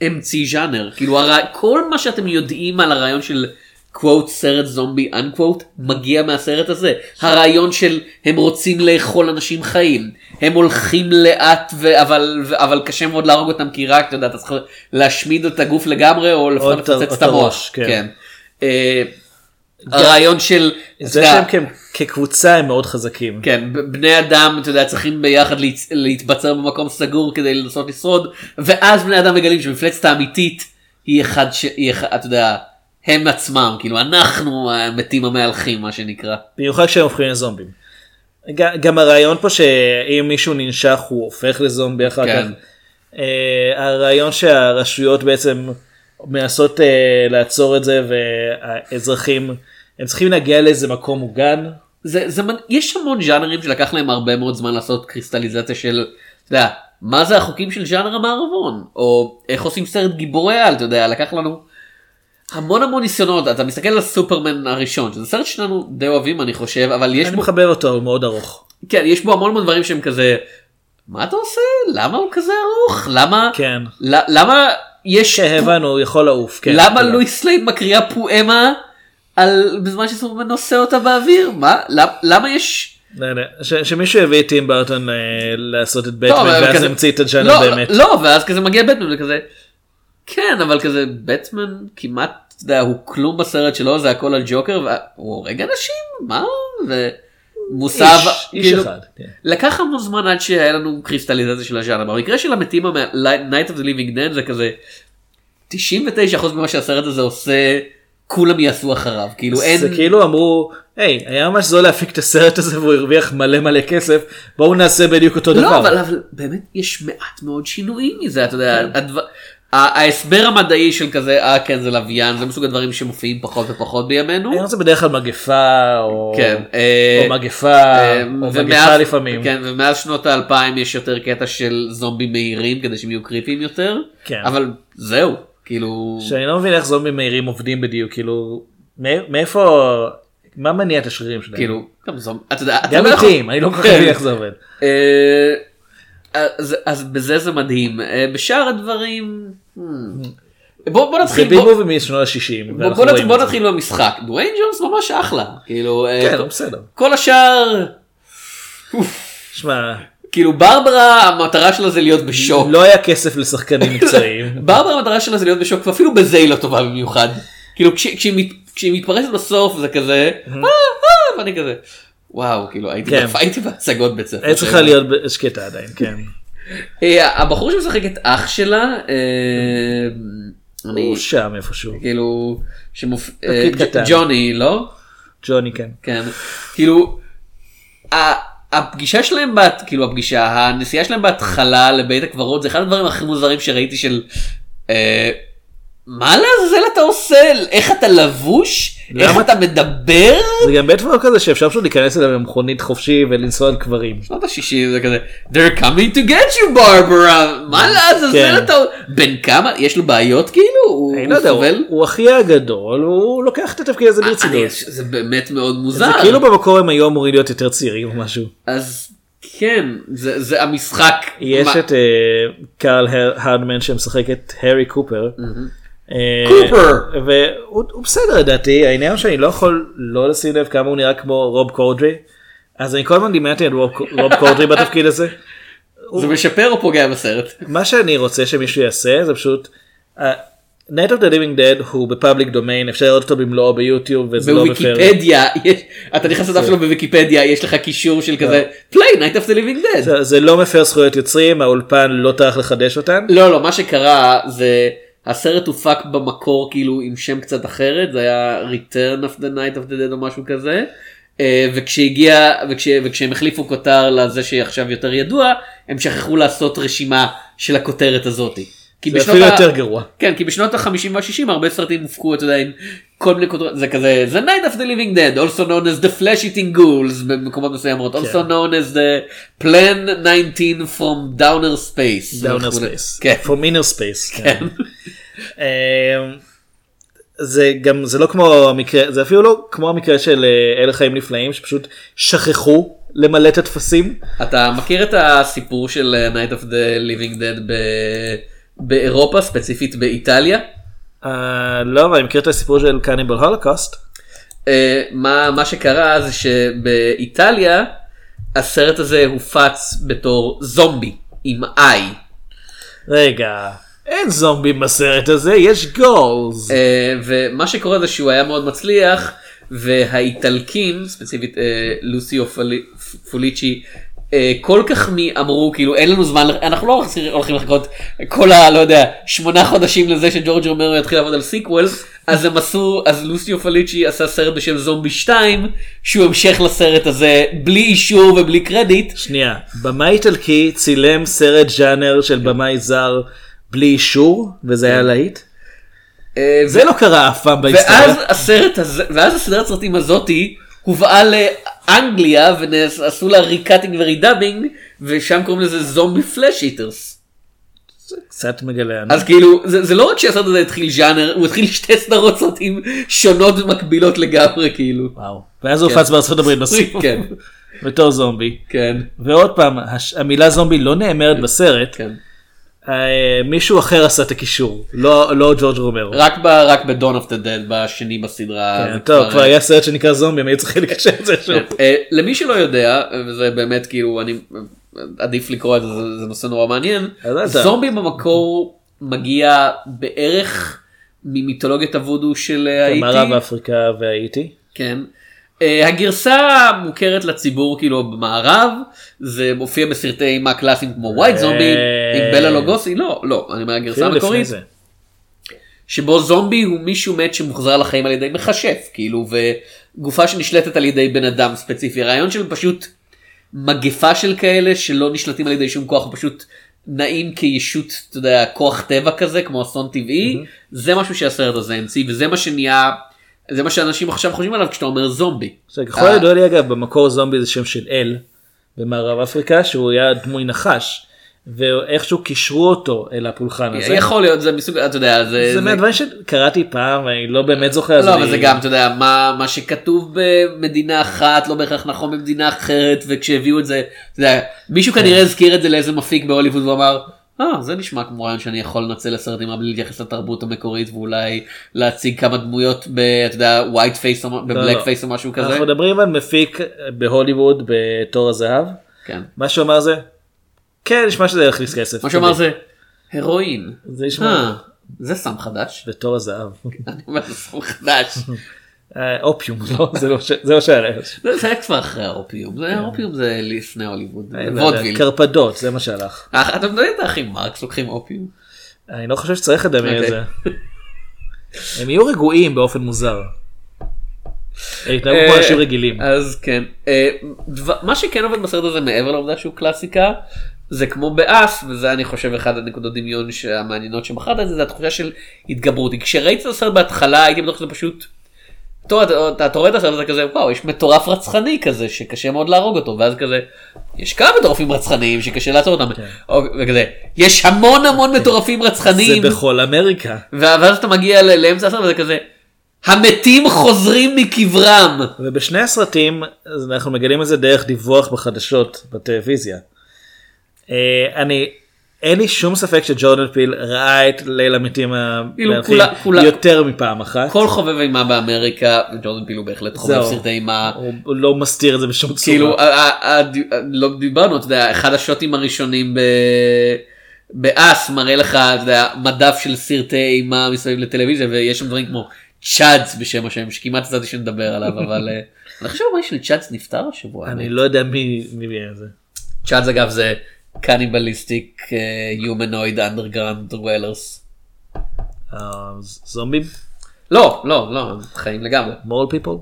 המציא ז'אנר כאילו הרע- כל מה שאתם יודעים על הרעיון של קוואט סרט זומבי אנקוואט מגיע מהסרט הזה הרעיון של הם רוצים לאכול אנשים חיים הם הולכים לאט ו- אבל אבל קשה מאוד להרוג אותם כי רק אתה יודע אתה צריך להשמיד את הגוף לגמרי או לפחות לפוצץ את. הראש, כן. אה, הרעיון של זה אתה שהם כ- כקבוצה הם מאוד חזקים. כן, בני אדם, אתה יודע, צריכים ביחד להצ- להתבצר במקום סגור כדי לנסות לשרוד, ואז בני אדם מגלים שמפלצת האמיתית היא אחד ש... היא אתה יודע, הם עצמם, כאילו אנחנו המתים המהלכים מה שנקרא. במיוחד כשהם הופכים לזומבים. גם הרעיון פה שאם מישהו ננשך הוא הופך לזומבי אחר כן. כך. אה, הרעיון שהרשויות בעצם מנסות אה, לעצור את זה והאזרחים הם צריכים להגיע לאיזה מקום מוגן. זה, זה, יש המון ז'אנרים שלקח להם הרבה מאוד זמן לעשות קריסטליזציה של, אתה יודע, מה זה החוקים של ז'אנר המערבון, או איך עושים סרט גיבורי על, אתה יודע, לקח לנו המון המון ניסיונות, אתה מסתכל על סופרמן הראשון, שזה סרט שלנו די אוהבים אני חושב, אבל יש אני בו, מחבר אותו, הוא מאוד ארוך. כן, יש בו המון המון דברים שהם כזה, מה אתה עושה? למה הוא כזה ארוך? למה, כן. למה יש, הבנו, הוא יכול לעוף. כן, למה. לואיס סלייד מקריאה פואמה על בזמן שסופרמן נושא אותה באוויר? מה? למה- למה יש... לא, לא, שמישהו יביא את טים בארטון אה, לעשות את לא, בטמן ואז נמציא את הג'אנר באמת. לא, ואז כזה מגיע בטמן וכזה, כן, אבל כזה בטמן כמעט, אתה יודע, הוא כלום בסרט שלו, זה הכל על ג'וקר, והוא הורג אנשים? מה? ומוסב, איש- איש כאילו, אחד, כן. לקח המון זמן עד שהיה לנו קריסטליזציה של הז'אנר. במקרה של המתים, of the Living Dead זה כזה, 99% ממה שהסרט הזה עושה, כולם יעשו אחריו, כאילו אין... זה כאילו אמרו, היי, היה ממש זול להפיק את הסרט הזה והוא הרוויח מלא מלא כסף, בואו נעשה בדיוק אותו דבר. לא, אבל, אבל באמת יש מעט מאוד שינויים מזה, אתה יודע, הדבר, ה- ההסבר המדעי של כזה, אה כן זה לוויין, זה מסוג הדברים שמופיעים פחות ופחות בימינו. היום זה בדרך כלל מגפה, או כן, אה, או מגפה, אה, או מגפה לפעמים. כן, ומאז שנות האלפיים יש יותר קטע של זומבים מהירים כדי שהם יהיו קריפיים יותר, כן. אבל זהו, כאילו, שאני לא מבין איך זומבים מהירים עובדים בדיוק, כאילו, מא- מאיפה, מה מניע את השרירים שלהם? כאילו, גם זומב, אתה יודע, אתה גם איטיים, אני לא כל כך כן. מבין איך זה עובד. אז, אז בזה זה מדהים, אה, בשאר הדברים, hmm. בוא, בוא זה נתחיל, בי בוא, מובי משנות ה-60. בוא, בוא, בוא נתחיל במשחק, דוויין ג'ונס ממש אחלה, כאילו, אה, כן, כל- בסדר. כל השאר, שמע, כאילו ברברה המטרה שלה זה להיות בשוק, לא היה כסף לשחקנים מקצועיים. ברברה המטרה שלה זה להיות בשוק ואפילו בזה היא לא טובה במיוחד, כאילו כש, כשהיא, כשהיא מתפרצת בסוף זה כזה, אה, אה, ואני כזה, וואו, כאילו הייתי, כן. בהצגות בית ספר, היה צריכה להיות שקטה עדיין, כן. אה, הבחור שמשחק את אח שלה, אה, אני, הוא שם איפשהו. כאילו. תפקיד אה. ג'וני, לא? ג'וני כן. כן. כאילו, הפגישה שלהם, בת, כאילו הפגישה, הנסיעה שלהם בהתחלה לבית הקברות זה אחד הדברים הכי מוזרים שראיתי של... אה, מה לעזאזל אתה עושה? איך אתה לבוש? איך למה? אתה מדבר? זה גם בית דבר כזה שאפשר פשוט להיכנס אליו במכונית חופשי ולנסוע על קברים. שנות ה-60 זה כזה they're coming to get you ברברה מה לעזאזל כן. אתה בן כמה יש לו בעיות כאילו אני לא יודע, הוא- אחי הגדול, הוא לוקח את התפקיד הזה אני- ברצינות. זה באמת מאוד זה מוזר כאילו במקור הם היו אמורים להיות יותר צעירים או משהו. אז כן זה זה המשחק יש מה- את אה, קרל הר- הרדמן שמשחק את הארי קופר. אה, קופר! והוא הוא בסדר לדעתי, העניין שאני לא יכול לא לשים לב כמה הוא נראה כמו רוב קורדרי. אז אני כל הזמן דמיינתי את רוב קורדרי בתפקיד הזה. זה משפר או פוגע בסרט מה שאני רוצה שמישהו יעשה זה פשוט. uh, Night of the Living Dead הוא בפאבליק דומיין אפשר לראות אותו במלואו ביוטיוב וזה לא בפר. בוויקיפדיה אתה נכנס לדף שלו בוויקיפדיה יש לך קישור של כזה play night of the living dead זה לא מפר זכויות יוצרים האולפן לא טרח לחדש אותן. לא לא מה שקרה זה הסרט הופק במקור כאילו עם שם קצת אחרת זה היה return of the night of the dead או משהו כזה. אה, וכשהגיע וכש, וכשהם החליפו כותר לזה שעכשיו יותר ידוע הם שכחו לעשות רשימה של הכותרת הזאתי. זה אפילו יותר גרוע. כן כי בשנות ה-50 וה-60 הרבה סרטים הופקו אתה יודע עם כל מיני כותרות זה כזה the night of the living dead also known as the flesh eating ghouls במקומות מסוימות also כן. known as the plan 19 from outer space. וכולי. space. כן. From inner space. כן. אמ, זה גם זה לא כמו המקרה זה אפילו לא כמו המקרה של אה, אלה חיים נפלאים שפשוט שכחו למלא את הטפסים. אתה מכיר את הסיפור של uh, night of the living dead ב- באירופה ספציפית באיטליה? אה, לא אבל אני מכיר את הסיפור של קניבל הולוקוסט. אה, מה מה שקרה זה שבאיטליה הסרט הזה הופץ בתור זומבי עם איי. רגע אין זומבים בסרט הזה יש ghouls. אה, ומה שקורה זה שהוא היה מאוד מצליח והאיטלקים ספציפית אה, לוסיו פול- פולצ'י כל כך מי אמרו כאילו אין לנו זמן אנחנו לא הולכים לחכות כל ה... לא יודע שמונה חודשים לזה שג'ורג' רומרו יתחיל לעבוד על sequel אז הם עשו אז לוסיו פולצ'י עשה סרט בשם זומבי 2 שהוא המשך לסרט הזה בלי אישור ובלי קרדיט. שנייה, במאי איטלקי צילם סרט ז'אנר של במאי זר בלי אישור, וזה היה להיט? אה, זה לא קרה אף פעם ואז בהיסטוריה. הסרט הזה ואז הסדרת סרטים הזאתי הובאה לאנגליה ועשו לה recutting ו redubbing ושם קוראים לזה Zombie Flesh Eaters. קצת מגלה. אז כאילו זה, זה לא רק שהסרט הזה התחיל ז'אנר הוא התחיל שתי סדרות סרטים שונות ומקבילות לגמרי כאילו. וואו. ואז הוא כן. הופץ בארצות הברית בסוף. כן. בתור זומבי. כן. ועוד פעם, המילה זומבי לא נאמרת בסרט. כן. אה, מישהו אחר עשה את הקישור, לא לא ג'ורג' רומרו. רק ב... רק ב-Dawn of the Dead בשני בסדרה. כן, טוב, כבר היה סרט שנקרא זומבי, הם היו צריכים לקשר את זה שוב. כן. אה, למי שלא יודע וזה באמת כאילו אני עדיף לקרוא את זה זה- נושא נורא מעניין תדע. זומבי במקור מגיע בערך ממיתולוגיית הוודו של אה, האיטי. מערב אפריקה והאיטי. כן. Uh, הגרסה המוכרת לציבור כאילו במערב זה מופיע בסרטי אימה קלאסיים כמו ווייט זומבי עם בלה לוגוסי לא לא אני אומר הגרסה לפני המקורית. שבו זומבי הוא מישהו מת שמוחזר לחיים על ידי מכשף כאילו וגופה שנשלטת על ידי בן אדם ספציפי. הרעיון של פשוט מגפה של כאלה שלא נשלטים על ידי שום כוח פשוט נעים כישות אתה יודע כוח טבע כזה כמו אסון טבעי זה משהו שהסרט הזה המציא וזה מה שנהיה זה מה שאנשים עכשיו חושבים עליו כשאתה אומר זומבי. ככל אה, הידוע לי אגב במקור זומבי זה שם של אל במערב אפריקה שהוא היה דמוי נחש ואיכשהו קישרו אותו אל הפולחן הזה. יכול להיות זה מסוג אתה יודע זה זה מהדברים שקראתי פעם ואני לא באמת זוכר. לא אבל זה גם אתה יודע מה מה שכתוב במדינה אחת לא בהכרח נכון במדינה אחרת וכשהביאו את זה מישהו כנראה הזכיר את זה לאיזה מפיק בהוליווד ואמר. אה זה נשמע כמו רעיון שאני יכול לנצל לסרטים בלי להתייחס לתרבות המקורית ואולי להציג כמה דמויות ב... אתה יודע white face או ב black לא. face או משהו כזה. אנחנו מדברים על מפיק בהוליווד בתור הזהב. כן. מה שהוא אמר זה. כן נשמע שזה יכניס כסף. מה שאמר זה הרואין. זה נשמע אה, זה סם חדש. בתור הזהב. אני אומר זה סם חדש. אה, אופיום לא זה לא ש- זה לא. זה היה כבר אחרי האופיום. זה האופיום זה לפני הוליווד. יודע, וודוויל. קרפדות זה מה שהלך. אה, אתה מדמיין את האחים מרקס לוקחים אופיום? אני לא חושב שצריך לדמיין את אוקיי. זה. הם יהיו רגועים באופן מוזר. הם יתנהגו כמו אה, אנשים רגילים. אז כן. אה, מה שכן עובד בסרט הזה מעבר לעובדה שהוא קלאסיקה זה כמו באס וזה אני חושב אחד הנקודות דמיון המעניינות שבחרת את זה זה התחושה של התגברות. כשראית את הסרט בהתחלה הייתי בטוח שזה פשוט. אתה, רואה את הסרט הזה כזה וואו יש מטורף רצחני כזה שקשה מאוד להרוג אותו ואז כזה יש כמה מטורפים רצחניים שקשה לעצור אותם או, וכזה יש המון המון מטורפים זה רצחניים בכל אמריקה. ואז אתה מגיע לאמצע הסרט וזה כזה המתים חוזרים מקברם. ובשני הסרטים אנחנו מגלים את זה דרך דיווח בחדשות בטלוויזיה. אה, אני אין לי שום ספק שג'ורדן פיל ראה את ליל המתים המארחים יותר מפעם אחת. כל חובב אימה באמריקה ג'ורדן פיל הוא בהחלט חובב. סרטי אימה. הוא לא מסתיר את זה בשום צורה. כאילו לא דיברנו אתה יודע אחד השוטים הראשונים ב... ב Us מראה לך אתה יודע, מדף של סרטי אימה מסביב לטלוויזיה ויש שם דברים כמו CHUDs בשם השם שכמעט יצאתי שנדבר עליו אבל אה, אני חושב שהבמאי של CHUDs נפטר השבוע. אני. לא יודע מי זה. CHUDs אגב זה Cannibalistic Humanoid Underground Dwellers. אה, זומבים? לא לא לא חיים לגמרי. מורל פיפול?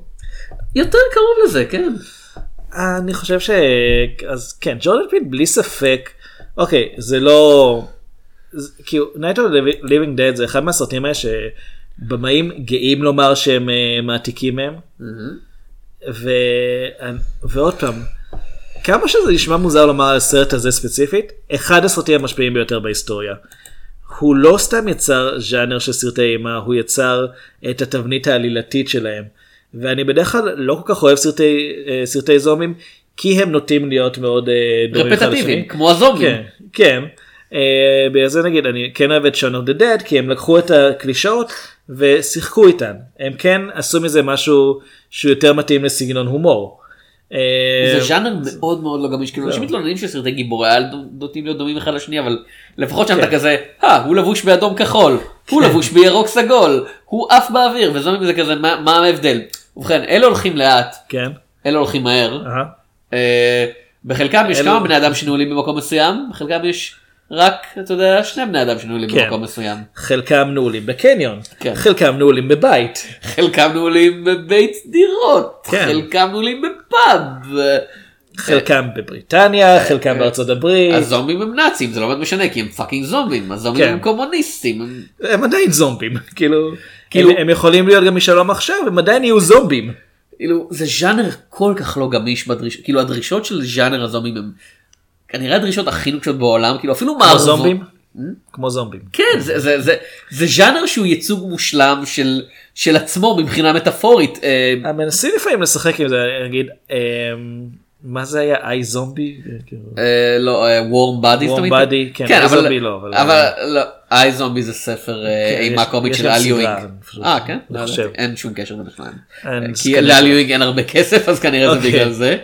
יותר קרוב לזה כן. אני חושב ש... אז כן, ג'ורדן פיל בלי ספק, אוקיי, זה לא... כאילו, Night of the Living Dead זה אחד מהסרטים האלה שבמאים גאים לומר שהם אה, מעתיקים מהם. ו... ועוד פעם, כמה שזה נשמע מוזר לומר על הסרט הזה ספציפית, אחד הסרטים המשפיעים ביותר בהיסטוריה. הוא לא סתם יצר ז'אנר של סרטי אימה, הוא יצר את התבנית העלילתית שלהם. ואני בדרך כלל לא כל כך אוהב סרטי, אה, סרטי זומים, כי הם נוטים להיות מאוד אה, דומים אחד רפטטיביים לשני. כמו הזומבים. כן, כן. אה, בגלל זה נגיד אני כן אוהב את Shaun of the Dead כי הם לקחו את הקלישאות ושיחקו איתן. הם כן עשו מזה משהו שהוא יותר מתאים לסגנון הומור. אה, זה ז'אנר מאוד מאוד לא גמיש כאילו אנשים מתלוננים שסרטי גיבורי על נוטים להיות דומים אחד לשני אבל לפחות שם כן. אתה כזה אה הוא לבוש באדום כחול הוא לבוש בירוק סגול הוא עף באוויר וזומבים זה כזה מה ההבדל. ובכן אלה הולכים לאט כן. אלה הולכים מהר. אה, בחלקם יש כמה בני אדם שנעולים במקום מסוים, בחלקם יש רק, אתה יודע, שני בני אדם שנעולים כן. במקום מסוים. חלקם נעולים בקניון, כן. חלקם נעולים בבית. חלקם נעולים בבית דירות, כן. חלקם נעולים בפאב. חלקם בבריטניה, חלקם בארצות הברית. הזומבים הם נאצים, זה לא באמת משנה, כי הם fucking זומבים, הזומבים כן. הם קומוניסטים. הם- הם עדיין זומבים, כאילו, כאילו- הם, הם יכולים להיות גם משלום עכשיו, הם עדיין יהיו זומבים. כאילו, זה ז'אנר כל כך לא גמיש בדרישות, כאילו הדרישות של ז'אנר הזומבים הם כנראה הדרישות הכי נוקשות בעולם, כאילו אפילו כמו מערבונים. זומבים? כמו זומבים. כן, זה, זה, זה, זה ז'אנר שהוא ייצוג מושלם של, של עצמו מבחינה מטאפורית. אה, מנסים לפעמים לשחק עם זה, נגיד, אמ, מה זה היה, איי זומבי? אה, לא, וורם Warm תמיד. Body, כן, כן, I אבל, לא, אבל- לא, איי זומבי זה ספר אה, כן, אימה יש- קומית של אל יואינג. אה כן? לא אין שום קשר בין השניים. אין, אה, אז כי לאל יואינג אין הרבה כסף אז כנראה זה אוקיי. בגלל זה.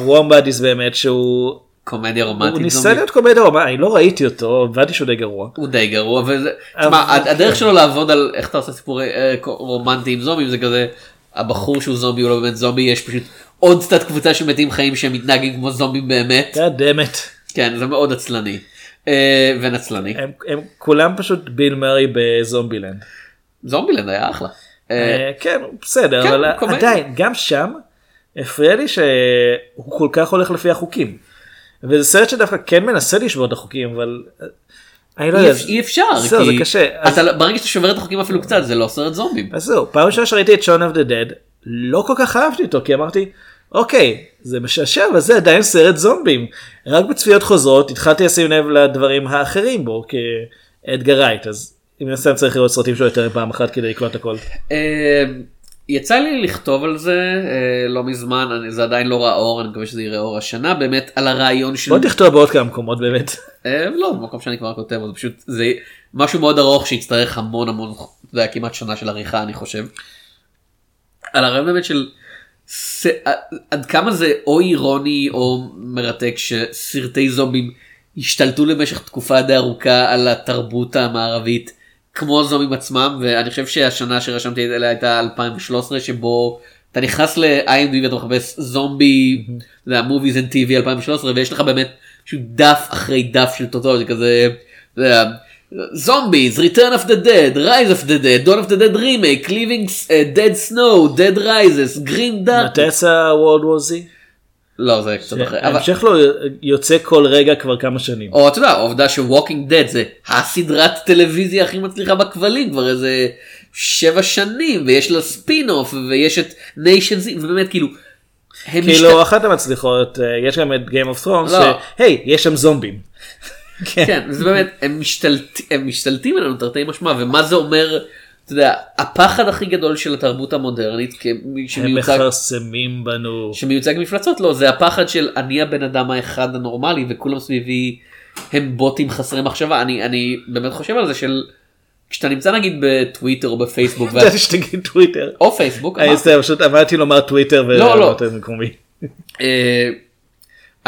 וורם בדיס באמת שהוא, קומדיה הוא רומנטית ניסה זומבי. להיות קומדיה רומנטית, אני לא ראיתי אותו, הבנתי שהוא די גרוע. הוא די גרוע וזה, אבל- תשמע, הד- הדרך שלו לעבוד על איך אתה עושה סיפורי אה, קו- רומנטיים זומבים זה כזה הבחור שהוא זומבי הוא לא באמת זומבי יש פשוט עוד קצת קבוצה של מתים חיים שהם מתנהגים כמו זומבים באמת. God damn it. כן זה מאוד עצלני. אה, ונצלני. הם, כולם פשוט ביל מרי בזומבילנד. זומבילנד היה אחלה. אה, כן, בסדר, כן, אבל. עדיין, גם שם, הפריע לי שהוא כל כך הולך לפי החוקים. וזה סרט שדווקא כן מנסה לשבור את החוקים, אבל... אה, אני לא אי יודע. אי אפשר, זהו, זה כי קשה. אתה- ברגע שאתה שובר את החוקים אפילו קצת זה לא סרט זומבים. אז זהו, פעם ראשונה שראיתי את Shaun of the Dead, לא כל כך אהבתי אותו, כי אמרתי, אוקיי, זה משעשע, אבל זה עדיין סרט זומבים. רק בצפיות חוזרות התחלתי לשים לב לדברים האחרים בו, כי אדגר רייט, אז אם נסתם צריך לראות סרטים שלו יותר מפעם אחת כדי לקלוט הכל. אה, יצא לי לכתוב על זה אה, לא מזמן אני- זה עדיין לא ראה אור אני מקווה שזה יראה אור השנה באמת על הרעיון של בוא תכתוב בעוד כמה מקומות באמת. אה, לא במקום שאני כבר כותב זה פשוט זה משהו מאוד ארוך שיצטרך המון המון אתה יודע, כמעט שנה של עריכה אני חושב. על הרעיון באמת של ס... עד כמה זה או אירוני או מרתק שסרטי זומבים השתלטו למשך תקופה די ארוכה על התרבות המערבית כמו זומבים עצמם ואני חושב שהשנה שרשמתי עליה הייתה 2013 שבו אתה נכנס ל-IMDb ואתה מחפש זומבי, אתה יודע, movies and TV 2013 ויש לך באמת פשוט דף אחרי דף של טוטו זה כזה. Zombies, Return of the Dead, Rise of the Dead, Dawn of the Dead Remake, Living uh, Dead Snow, Dead Rises, Green Dark. מתי יצא World War Z? לא זה קצת אחרי. אבל- ההמשך לו יוצא כל רגע כבר כמה שנים. או אתה יודע העובדה ש Walking Dead זה הסדרת טלוויזיה הכי מצליחה בכבלים כבר איזה שבע שנים ויש לה spin off ויש את Nation Z ובאמת כאילו. כאילו משת- אחת המצליחות, אה, יש גם את Game of Thrones, לא. שהי, יש שם זומבים. כן זה באמת הם משתלט- הם משתלטים עלינו תרתי משמע ומה זה אומר. אתה יודע, הפחד הכי גדול של התרבות המודרנית כמי הם שמיוצג מכרסמים בנו. שמיוצג מפלצות לא זה הפחד של אני הבן אדם האחד הנורמלי וכולם סביבי הם בוטים חסרי מחשבה אני אני באמת חושב על זה של כשאתה נמצא נגיד בטוויטר או בפייסבוק ידעתי שתגיד טוויטר. או פייסבוק פשוט עמדתי לומר טוויטר לא. אה,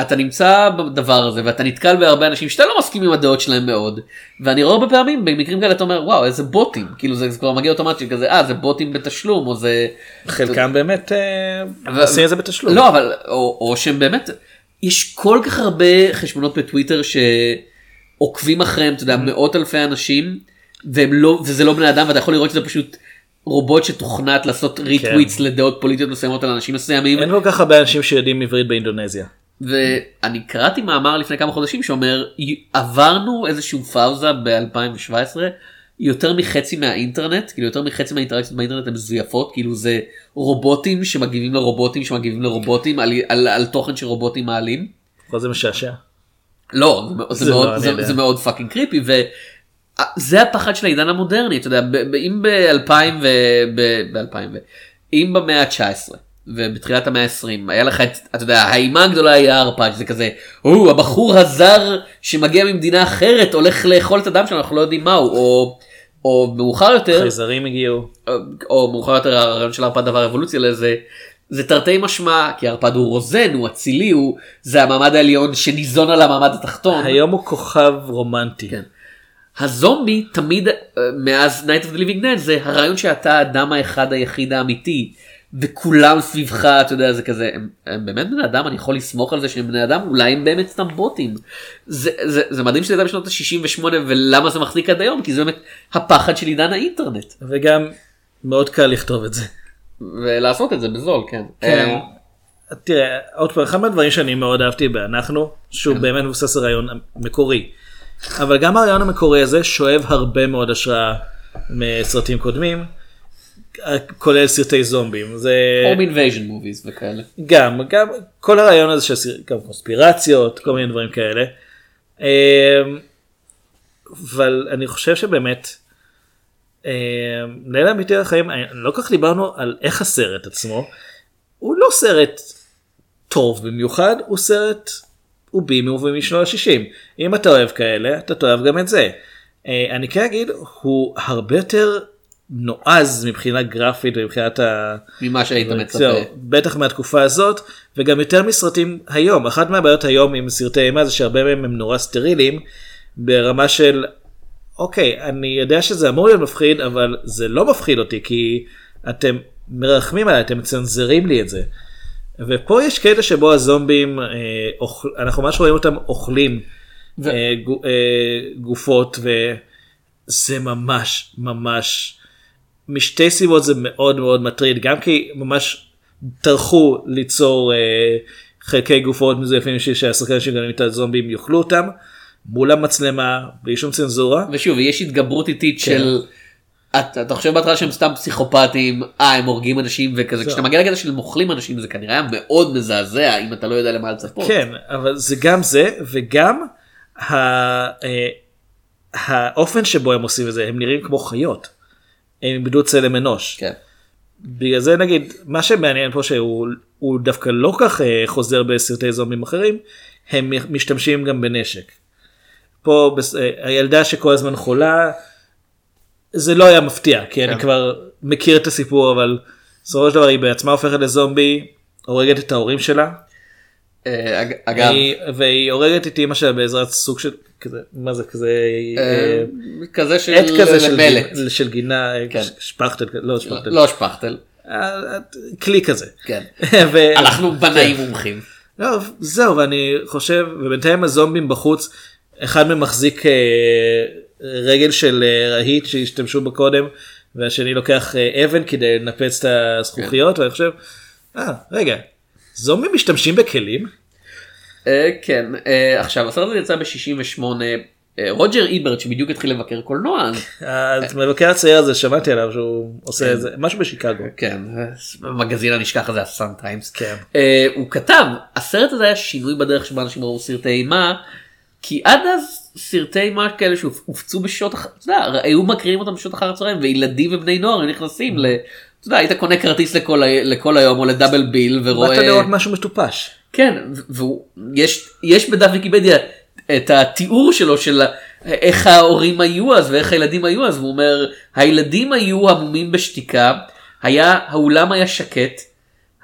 אתה נמצא בדבר הזה ואתה נתקל בהרבה אנשים שאתה לא מסכים עם הדעות שלהם מאוד ואני רואה הרבה פעמים במקרים כאלה אתה אומר וואו איזה בוטים כאילו זה, זה כבר מגיע אוטומטית כזה אה זה בוטים בתשלום או זה חלקם באמת אה, ו- עושים את זה בתשלום. לא אבל או, או שהם באמת יש כל כך הרבה חשבונות בטוויטר שעוקבים אחריהם אתה יודע מאות אלפי אנשים והם לא וזה לא בני אדם ואתה יכול לראות שזה פשוט רובוט שתוכנת לעשות ריטוויטס לדעות פוליטיות מסוימות על אנשים מסוימים אין כל כך הרבה אנשים שיודעים עברית באינדונזיה. ואני קראתי מאמר לפני כמה חודשים שאומר עברנו איזשהו פאוזה ב-2017 יותר מחצי מהאינטרנט כאילו יותר מחצי מהאינטראקציות באינטרנט הן מזויפות כאילו זה רובוטים שמגיבים לרובוטים שמגיבים לרובוטים על, על, על תוכן שרובוטים מעלים. אבל זה משעשע. לא זה, זה, מאוד, זה. זה מאוד fucking creepy וזה הפחד של העידן המודרני אתה יודע אם ב-2000 ו... ב-2000 ו... אם במאה ה-19 ובתחילת המאה ה-20 היה לך את אתה יודע האימה הגדולה היא הערפד זה כזה או הבחור הזר שמגיע ממדינה אחרת הולך לאכול את הדם שלנו אנחנו לא יודעים מהו או. או מאוחר יותר חייזרים הגיעו. או, או מאוחר יותר הרעיון של ערפד עבר אבולוציה לזה זה תרתי משמע כי ערפד הוא רוזן הוא אצילי הוא זה המעמד העליון שניזון על המעמד התחתון. היום הוא כוכב רומנטי. כן. הזומבי תמיד אה, מאז Night of the Living Dead זה הרעיון שאתה האדם האחד היחיד האמיתי וכולם סביבך אתה יודע זה כזה הם, הם באמת בני אדם אני יכול לסמוך על זה שהם בני אדם אולי הם באמת סתם בוטים. זה, זה, זה מדהים שזה היה בשנות ה-68 ולמה זה מחזיק עד היום כי זה באמת הפחד של עידן האינטרנט וגם מאוד קל לכתוב את זה. ולעשות את זה בזול כן. כן. אה, תראה, עוד פעם, אחד מהדברים שאני מאוד אהבתי באנחנו, שהוא כן. באמת מבוסס על רעיון מקורי. אבל גם הרעיון המקורי הזה שואב הרבה מאוד השראה מסרטים קודמים, כולל סרטי זומבים. זה home invasion movies וכאלה. גם, גם כל הרעיון הזה של סר- גם קונספירציות, כל מיני דברים כאלה. אמ, אבל אני חושב שבאמת, אמ, לילה אמיתי החיים, לא כך דיברנו על איך הסרט עצמו. הוא לא סרט טוב במיוחד, הוא סרט, הוא בי מובי משנות ה-60. אם אתה אוהב כאלה, אתה תאהב גם את זה. אה, אני כן אגיד, הוא הרבה יותר נועז מבחינה גרפית ומבחינת ה... ממה שהיית מצפה. בטח מהתקופה הזאת, וגם יותר מסרטים היום. אחת מהבעיות היום עם סרטי אימה זה שהרבה מהם הם נורא סטריליים, ברמה של, אוקיי, אני יודע שזה אמור להיות מפחיד, אבל זה לא מפחיד אותי, כי אתם מרחמים עליי, אתם מצנזרים לי את זה. ופה יש קטע שבו הזומבים, אה, אוכל, אנחנו ממש רואים אותם אוכלים ו- אה, אה, גופות, וזה ממש ממש, משתי סיבות זה מאוד מאוד מטריד, גם כי ממש טרחו ליצור אה, חלקי גופות מזויפים בשביל שהשחקנים שגרים את הזומבים יאכלו אותם, מול המצלמה, בלי שום צנזורה. ושוב יש התגברות איטית כן. של. אתה, אתה חושב בהתחלה שהם סתם פסיכופטים, אה הם הורגים אנשים וכזה, זהו. כשאתה מגיע לקטע של מוכלים אנשים זה כנראה היה מאוד מזעזע אם אתה לא יודע למה לצפות. כן, אבל זה גם זה, וגם ה, אה, האופן שבו הם עושים את זה, הם נראים כמו חיות. הם איבדו צלם אנוש. כן. בגלל זה נגיד, מה שמעניין פה שהוא הוא דווקא לא כך אה, חוזר בסרטי זומבים אחרים, הם משתמשים גם בנשק. פה בס- אה, הילדה שכל הזמן חולה, זה לא היה מפתיע, כי אני כן. כבר מכיר את הסיפור, אבל בסופו של דבר היא בעצמה הופכת לזומבי, הורגת את ההורים שלה, אה, אג- אגב, היא, והיא הורגת את אימא שלה בעזרת סוג של כזה מה זה כזה אה, אה, כזה של עט כזה של, מלט. של גינה כן. שפכטל לא שפכטל לא שפכטל. אה, כלי כזה. כן. ו- אנחנו בנאים כן. מומחים. לא, זהו ואני חושב ובינתיים הזומבים בחוץ אחד מהם מחזיק אה, רגל של רהיט שהשתמשו בה קודם והשני לוקח אבן כדי לנפץ את הזכוכיות ואני חושב אה רגע זומבים משתמשים בכלים כן אה, עכשיו הסרט הזה יצא ב-68 רוג'ר איברט שבדיוק התחיל לבקר קולנוע המבקר הצעיר הזה שמעתי עליו שהוא עושה את זה משהו בשיקגו. כן המגזין הנשכח הזה הסאן טיימס כן. אה, הוא כתב הסרט הזה היה שינוי בדרך שבה אנשים ראו סרטי אימה כי עד אז סרטי אימה כאלה שהופצו בשעות אחר היו מקריאים אותם בשעות אחר הצהריים וילדים ובני נוער נכנסים ל... אתה יודע היית קונה כרטיס לכל, היום או לדאבל ביל ורואה משהו מטופש. כן ויש יש בדף ויקיפדיה את התיאור שלו של איך ההורים היו אז ואיך הילדים היו אז והוא אומר הילדים היו המומים בשתיקה היה האולם היה שקט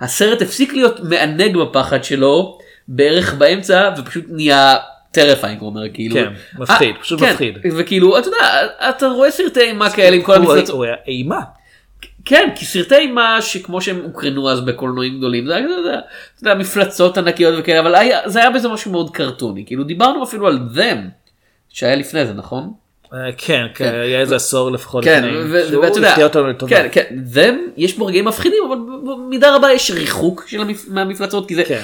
הסרט הפסיק להיות מענג בפחד שלו בערך באמצע ופשוט נהיה terrifying הוא אומר כאילו כן, מפחיד, אה, פשוט כן, מפחיד. וכאילו אתה יודע אתה רואה סרטי אימה כאלה עם כל המפלצות הוא היה אימה. כן כי סרטי אימה שכמו שהם הוקרנו אז בקולנועים גדולים זה היה אתה יודע, מפלצות ענקיות וכאלה אבל היה, זה היה בזה משהו מאוד קרטוני כאילו דיברנו אפילו על them שהיה לפני זה נכון? אה, כן, כן, היה איזה עשור לפחות כן לפני, שהוא ואתה יודע, הפתיע אותנו לטובה. כן כן them יש בו רגעים מפחידים אבל במידה רבה יש ריחוק. מהמפלצות כי זה כן.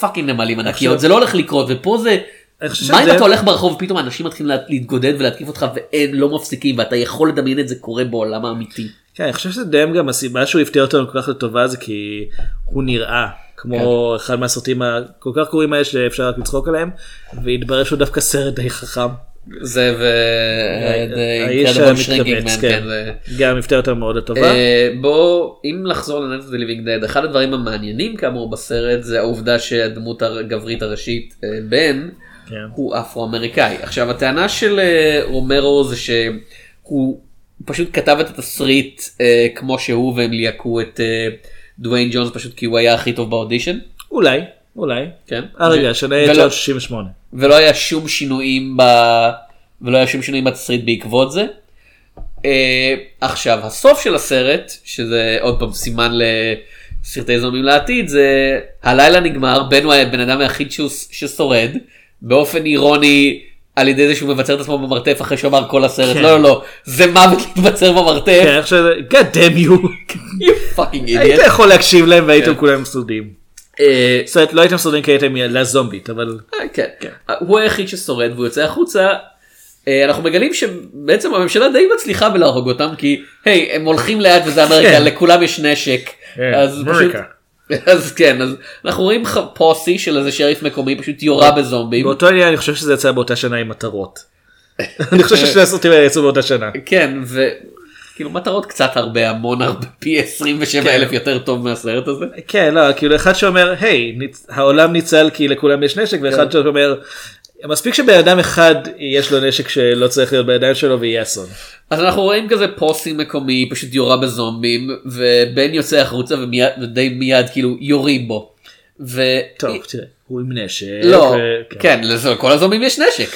fucking נמלים ענקיות זה לא הולך לקרות ופה זה. מה אם אתה הולך ברחוב ופתאום אנשים מתחילים לה- להתגודד ולהתקיף אותך ואין לא מפסיקים ואתה יכול לדמיין את זה קורה בעולם האמיתי. כן, אני חושב שזה די גם הסיבה שהוא הפתיע אותנו כל כך לטובה זה כי הוא נראה כמו כן. אחד מהסרטים הכל כך גרועים האלה שאפשר רק לצחוק עליהם והתברר שהוא דווקא סרט די חכם. זה ו... האיש Incredible Shrinking המתכווץ, כן. כן, גם הפתיע אותנו מאוד לטובה. אה, בוא אם לחזור לנטפליקס ליבינג דד אחד הדברים המעניינים כאמור בסרט זה העובדה שהדמות הגברית הראשית אה, בן כן. הוא אפרו-אמריקאי עכשיו הטענה של אה, רומרו זה שהוא פשוט כתב את התסריט אה, כמו שהוא והם ליהקו את אה, דוויין ג'ונס פשוט כי הוא היה הכי טוב באודישן. אולי, אולי. כן. אה רגע, ו- שנה ולא- 1968. ולא היה שום שינויים ב... ולא היה שום שינויים בתסריט בעקבות זה. Uh, עכשיו הסוף של הסרט שזה עוד פעם סימן סרטי זומבים לעתיד זה הלילה נגמר בן הוא הבן אדם היחיד שהוא- ששורד באופן אירוני על ידי זה שהוא מבצר את עצמו במרתף אחרי שהוא אמר כל הסרט כן. לא לא לא זה מוות להתבצר במרתף כן, איך שזה, God damn you. you fucking היית idiot. יכול להקשיב להם והייתם כן. כולם סטודים. אה, זאת אומרת, לא הייתם סטודים כי הייתם ילדה זומבית, אבל... אה, כן. הוא היחיד ששורד והוא יוצא החוצה. אה, אנחנו מגלים שבעצם הממשלה די מצליחה בלהרוג אותם כי היי הם הולכים לאט וזה אמריקה כן. לכולם יש נשק. כן, אז פשוט. אז כן אז אנחנו רואים ח- פוסי של איזה שריף מקומי פשוט יורה בזומבים. באותו עניין אני חושב שזה יצא באותה שנה עם מטרות. אני חושב ששני הסרטים האלה יצאו באותה שנה. כן וכאילו מטרות קצת הרבה המון הרבה פי 27 כן. אלף יותר טוב מהסרט הזה. כן, לא, כאילו אחד שאומר, היי, העולם ניצל כי לכולם יש נשק, ואחד כן. שאומר, מספיק שבן אדם אחד יש לו נשק שלא צריך להיות בידיים שלו ויהיה אסון. אז אנחנו רואים כזה פוסי מקומי פשוט יורה בזומבים ובן יוצא החוצה ומיד ודי מיד כאילו יורים בו. ו... טוב, תראה, הוא עם נשק. לא, ו- כן, לכל הזומבים יש נשק.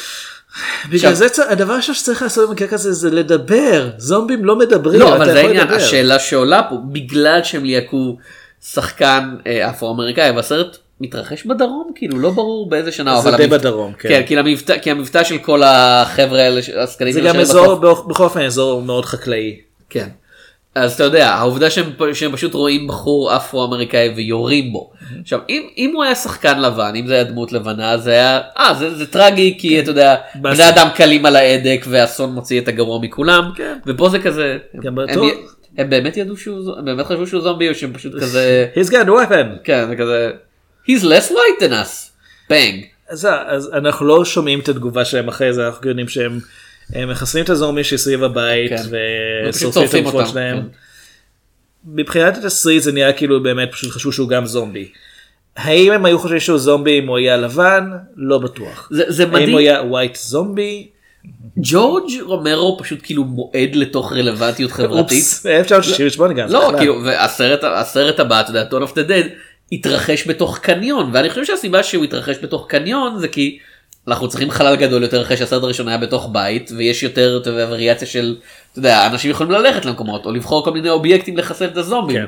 בגלל זה הדבר הראשון שצריך לעשות במקרה כזה זה לדבר, זומבים לא מדברים, לא, אבל זה העניין. השאלה שעולה פה, בגלל שהם ליהקו שחקן אה, אפרו-אמריקאי, והסרט מתרחש בדרום, כאילו לא ברור באיזה שנה. זה אבל די המבטא- בדרום, כן. כן, כי המבטא- כי המבטא של כל החבר'ה האלה, הסקנים זה גם אזור, באופ- בכל אופן אזור מאוד חקלאי. כן. אז אתה יודע, העובדה שהם, שהם פשוט רואים בחור אפרו-אמריקאי ויורים בו. עכשיו, אם, אם הוא היה שחקן לבן, אם זה היה דמות לבנה, זה היה, אה, זה, זה טרגי, כי אתה יודע, בני אדם קלים על ההדק והאסון מוציא את הגרוע מכולם, ופה זה כזה, גם הם, בטוח. הם, באמת ידעו שהוא, הם באמת חשבו שהוא זומבי, או שהם פשוט כזה, He's got a weapon. כן, זה כזה, he's less white than us, bang. אז, אז אנחנו לא שומעים את התגובה שלהם אחרי זה, אנחנו יודעים שהם הם מחסלים את הזורמים שסביב הבית כן. ושורפים את הגופות שלהם. כן. מבחינת התסריט זה נראה כאילו באמת פשוט חשבו שהוא גם זומבי. האם הם היו חושבים שהוא זומבי אם הוא היה לבן? לא בטוח. זה, זה האם מדהים, הוא היה ווייט זומבי? ג'ורג' רומרו פשוט כאילו מועד לתוך רלוונטיות חברתית. אופס, 1968 גם. לא. כאילו, והסרט הסרט הבא, אתה יודע, Dawn of the Dead, התרחש בתוך קניון, ואני חושב שהסיבה שהוא התרחש בתוך קניון זה כי אנחנו צריכים חלל גדול יותר אחרי שהסרט הראשון היה בתוך בית, ויש יותר וריאציה של, אתה יודע, אנשים יכולים ללכת למקומות, או לבחור כל מיני אובייקטים לחסל את הזומבים. כן.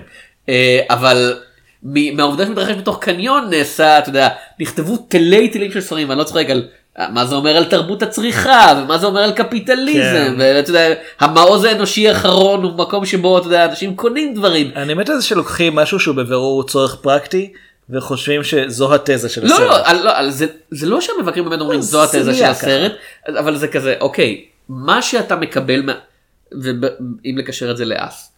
אה, אבל מהעובדה שמתרחש בתוך קניון נעשה, אתה יודע, נכתבו תלי תלים של ספרים, ואני לא צוחק על מה זה אומר על תרבות הצריכה, ומה זה אומר על קפיטליזם, כן. ואתה יודע, המעוז האנושי האחרון הוא מקום שבו, אתה יודע, אנשים קונים דברים. אני מת על זה שלוקחים משהו שהוא בבירור צורך פרקטי וחושבים שזו התזה של לא, הסרט. לא, על- לא, על זה, זה לא שהמבקרים באמת אומרים זו זה התזה של הסרט, אבל זה כזה, אוקיי, מה שאתה מקבל, מה- ואם לקשר את זה לאס,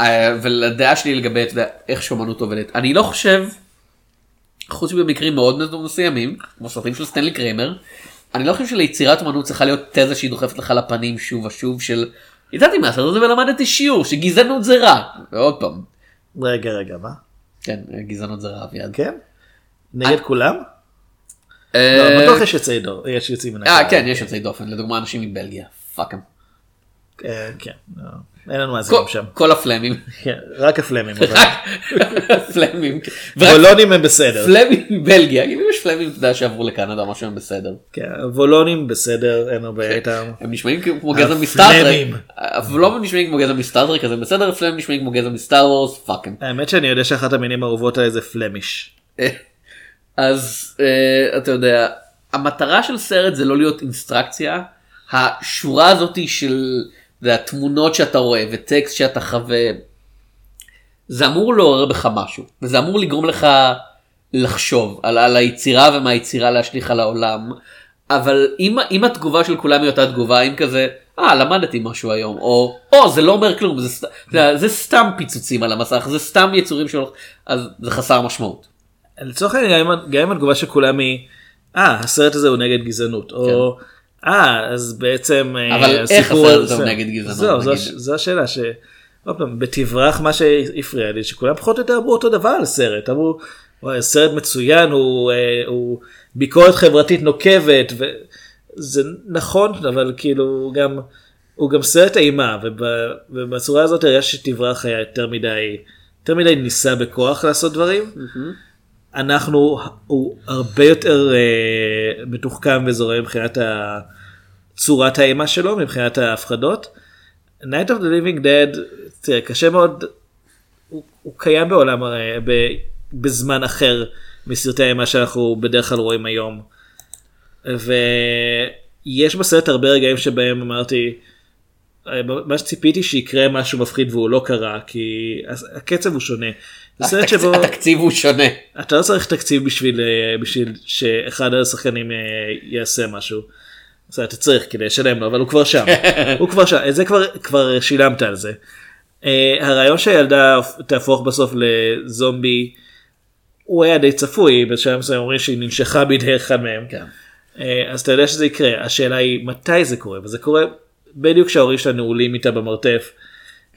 אה, ולדעה שלי לגבי, אתה יודע, איך שאומנות עובדת, אני לא חושב, חוץ מבמקרים מאוד מסוימים, כמו סרטים של סטנלי קריימר, אני לא חושב שליצירת אומנות צריכה להיות תזה שהיא דוחפת לך לפנים שוב ושוב של, ידעתי מהסרט הזה ולמדתי שיעור שגזענות זה רע, ועוד פעם, רגע רגע מה? כן, גזענות זה רע אביעד. כן? נגד כולם? אה, לא, בטוח יש יוצאי דור, יש יוצאים מן אה הכלל. כן יש יוצאי דופן לדוגמה אנשים מבלגיה פאקם אה, כן, לא, אין לנו מאזינים שם. כל הפלמים כן, רק הפלמים. רק פלמים ורק וולונים הם בסדר. פלמים מבלגיה כאילו יש פלמים אתה יודע שעברו לקנדה משהו הם בסדר כן, וולונים בסדר, אין הרבה איתם. הם נשמעים כמו גזע מסטארטרק הפלמים. אבל לא נשמעים כמו גזע מסטארטרק אז הם בסדר הפלמים נשמעים כמו גזע מסטאר וורס פאקם האמת שאני יודע שאחת המינים האהובות עליי זה פלמיש. אז אה, אתה יודע המטרה של סרט זה לא להיות אינסטרקציה השורה הזאתי של זה התמונות שאתה רואה וטקסט שאתה חווה זה אמור לעורר בך משהו וזה אמור לגרום לך לחשוב על, על היצירה ומהיצירה להשליך על העולם אבל אם, אם התגובה של כולם היא אותה תגובה אם כזה אה למדתי משהו היום או או זה לא אומר כלום זה, זה, זה סתם פיצוצים על המסך זה סתם יצורים של אז זה חסר משמעות. לצורך העניין גם אם- התגובה של כולם היא, אה הסרט הזה הוא נגד גזענות, או אה אז בעצם אה. אבל איך הסיפור הסרט הוא זה- נגד גזענות, זהו, זו זו השאלה ש... עוד פעם, בתברח מה שהפריע לי שכולם פחות או יותר אמרו אותו דבר על סרט אמרו וואי, סרט מצוין הוא, אה, הוא ביקורת חברתית נוקבת וזה נכון אבל כאילו גם הוא גם סרט אימה וב, ובצורה הזאת הרגשתי שתברח היה יותר מדי יותר מדי ניסה בכוח לעשות דברים. אנחנו הוא הרבה יותר אה, מתוחכם וזורם מבחינת צורת האימה שלו מבחינת ההפחדות. Night of the Living Dead תראה, קשה מאוד הוא, הוא קיים בעולם, הרי, ב, בזמן אחר מסרטי האימה שאנחנו בדרך כלל רואים היום. ויש בסרט הרבה רגעים שבהם אמרתי, אה, מה שציפיתי שיקרה משהו מפחיד והוא לא קרה, כי הקצב הוא שונה. זה סרט שבו התקציב הוא שונה. אתה לא צריך תקציב בשביל, אה, בשביל שאחד השחקנים אה, יעשה משהו. אז אתה צריך כדי לשלם לו, אבל הוא כבר שם. הוא כבר שם, זה כבר, כבר שילמת על זה. אה, הרעיון שהילדה תהפוך בסוף לזומבי, הוא היה די צפוי, בשלב מסוים אומרים שהיא ננשכה בידי אחד מהם. כן. אה, אז אתה יודע שזה יקרה, השאלה היא מתי זה קורה, וזה קורה בדיוק כשההורים שלה נעולים איתה במרתף.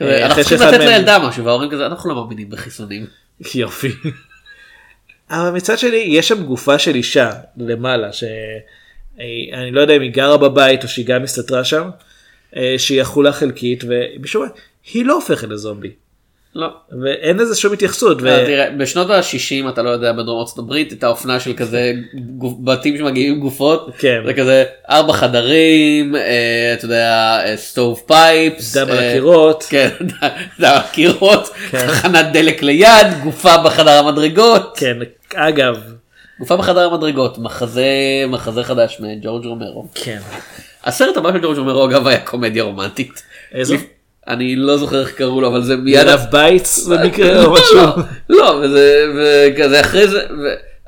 אה, אנחנו צריכים לתת לילדה משהו וההורים כזה אנחנו לא מאמינים בחיסונים. יופי. אבל מצד שני יש שם גופה של אישה למעלה שאני לא יודע אם היא גרה בבית או שהיא גם הסתתרה שם אה, שהיא אכולה חלקית ומשום מה היא לא הופכת לזומבי לא. ואין לזה שום התייחסות. ו... אה, תראה, בשנות ה-60 אתה לא יודע בדרום ארצות הברית את האופנה של כזה גוף- בתים שמגיעים גופות כן. זה כזה ארבע חדרים אה, אתה יודע סטוב פייפס דם על הקירות. כן דם על הקירות כן. תחנת דלק ליד גופה בחדר המדרגות כן אגב גופה בחדר המדרגות מחזה מחזה חדש מג'ורג' רומרו כן הסרט הבא של ג'ורג' רומרו אגב היה קומדיה רומנטית. איזו? אני לא זוכר איך קראו לו אבל זה מיד ילד בייטס במקרה או לא, משהו. לא, לא, וזה, וכזה אחרי זה,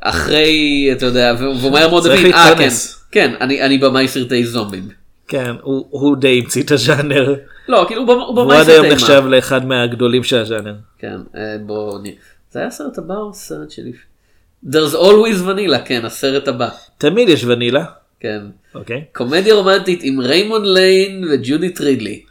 אחרי, אתה יודע, והוא מהר מאוד הבין, אה, כן. כן, אני אני במאי סרטי זומבים. כן הוא, הוא די המציא את הז'אנר. לא, כאילו, הוא במ- הוא הוא במאי עד היום סרטי נחשב. לאחד מהגדולים של הז'אנר. כן, אה, בוא נראה. זה היה הסרט הבא או סרט שלי? There's always vanilla, כן, הסרט הבא. תמיד יש ונילה. כן. אוקיי. קומדיה רומנטית עם ריימון ליין וג'ודית רידלי.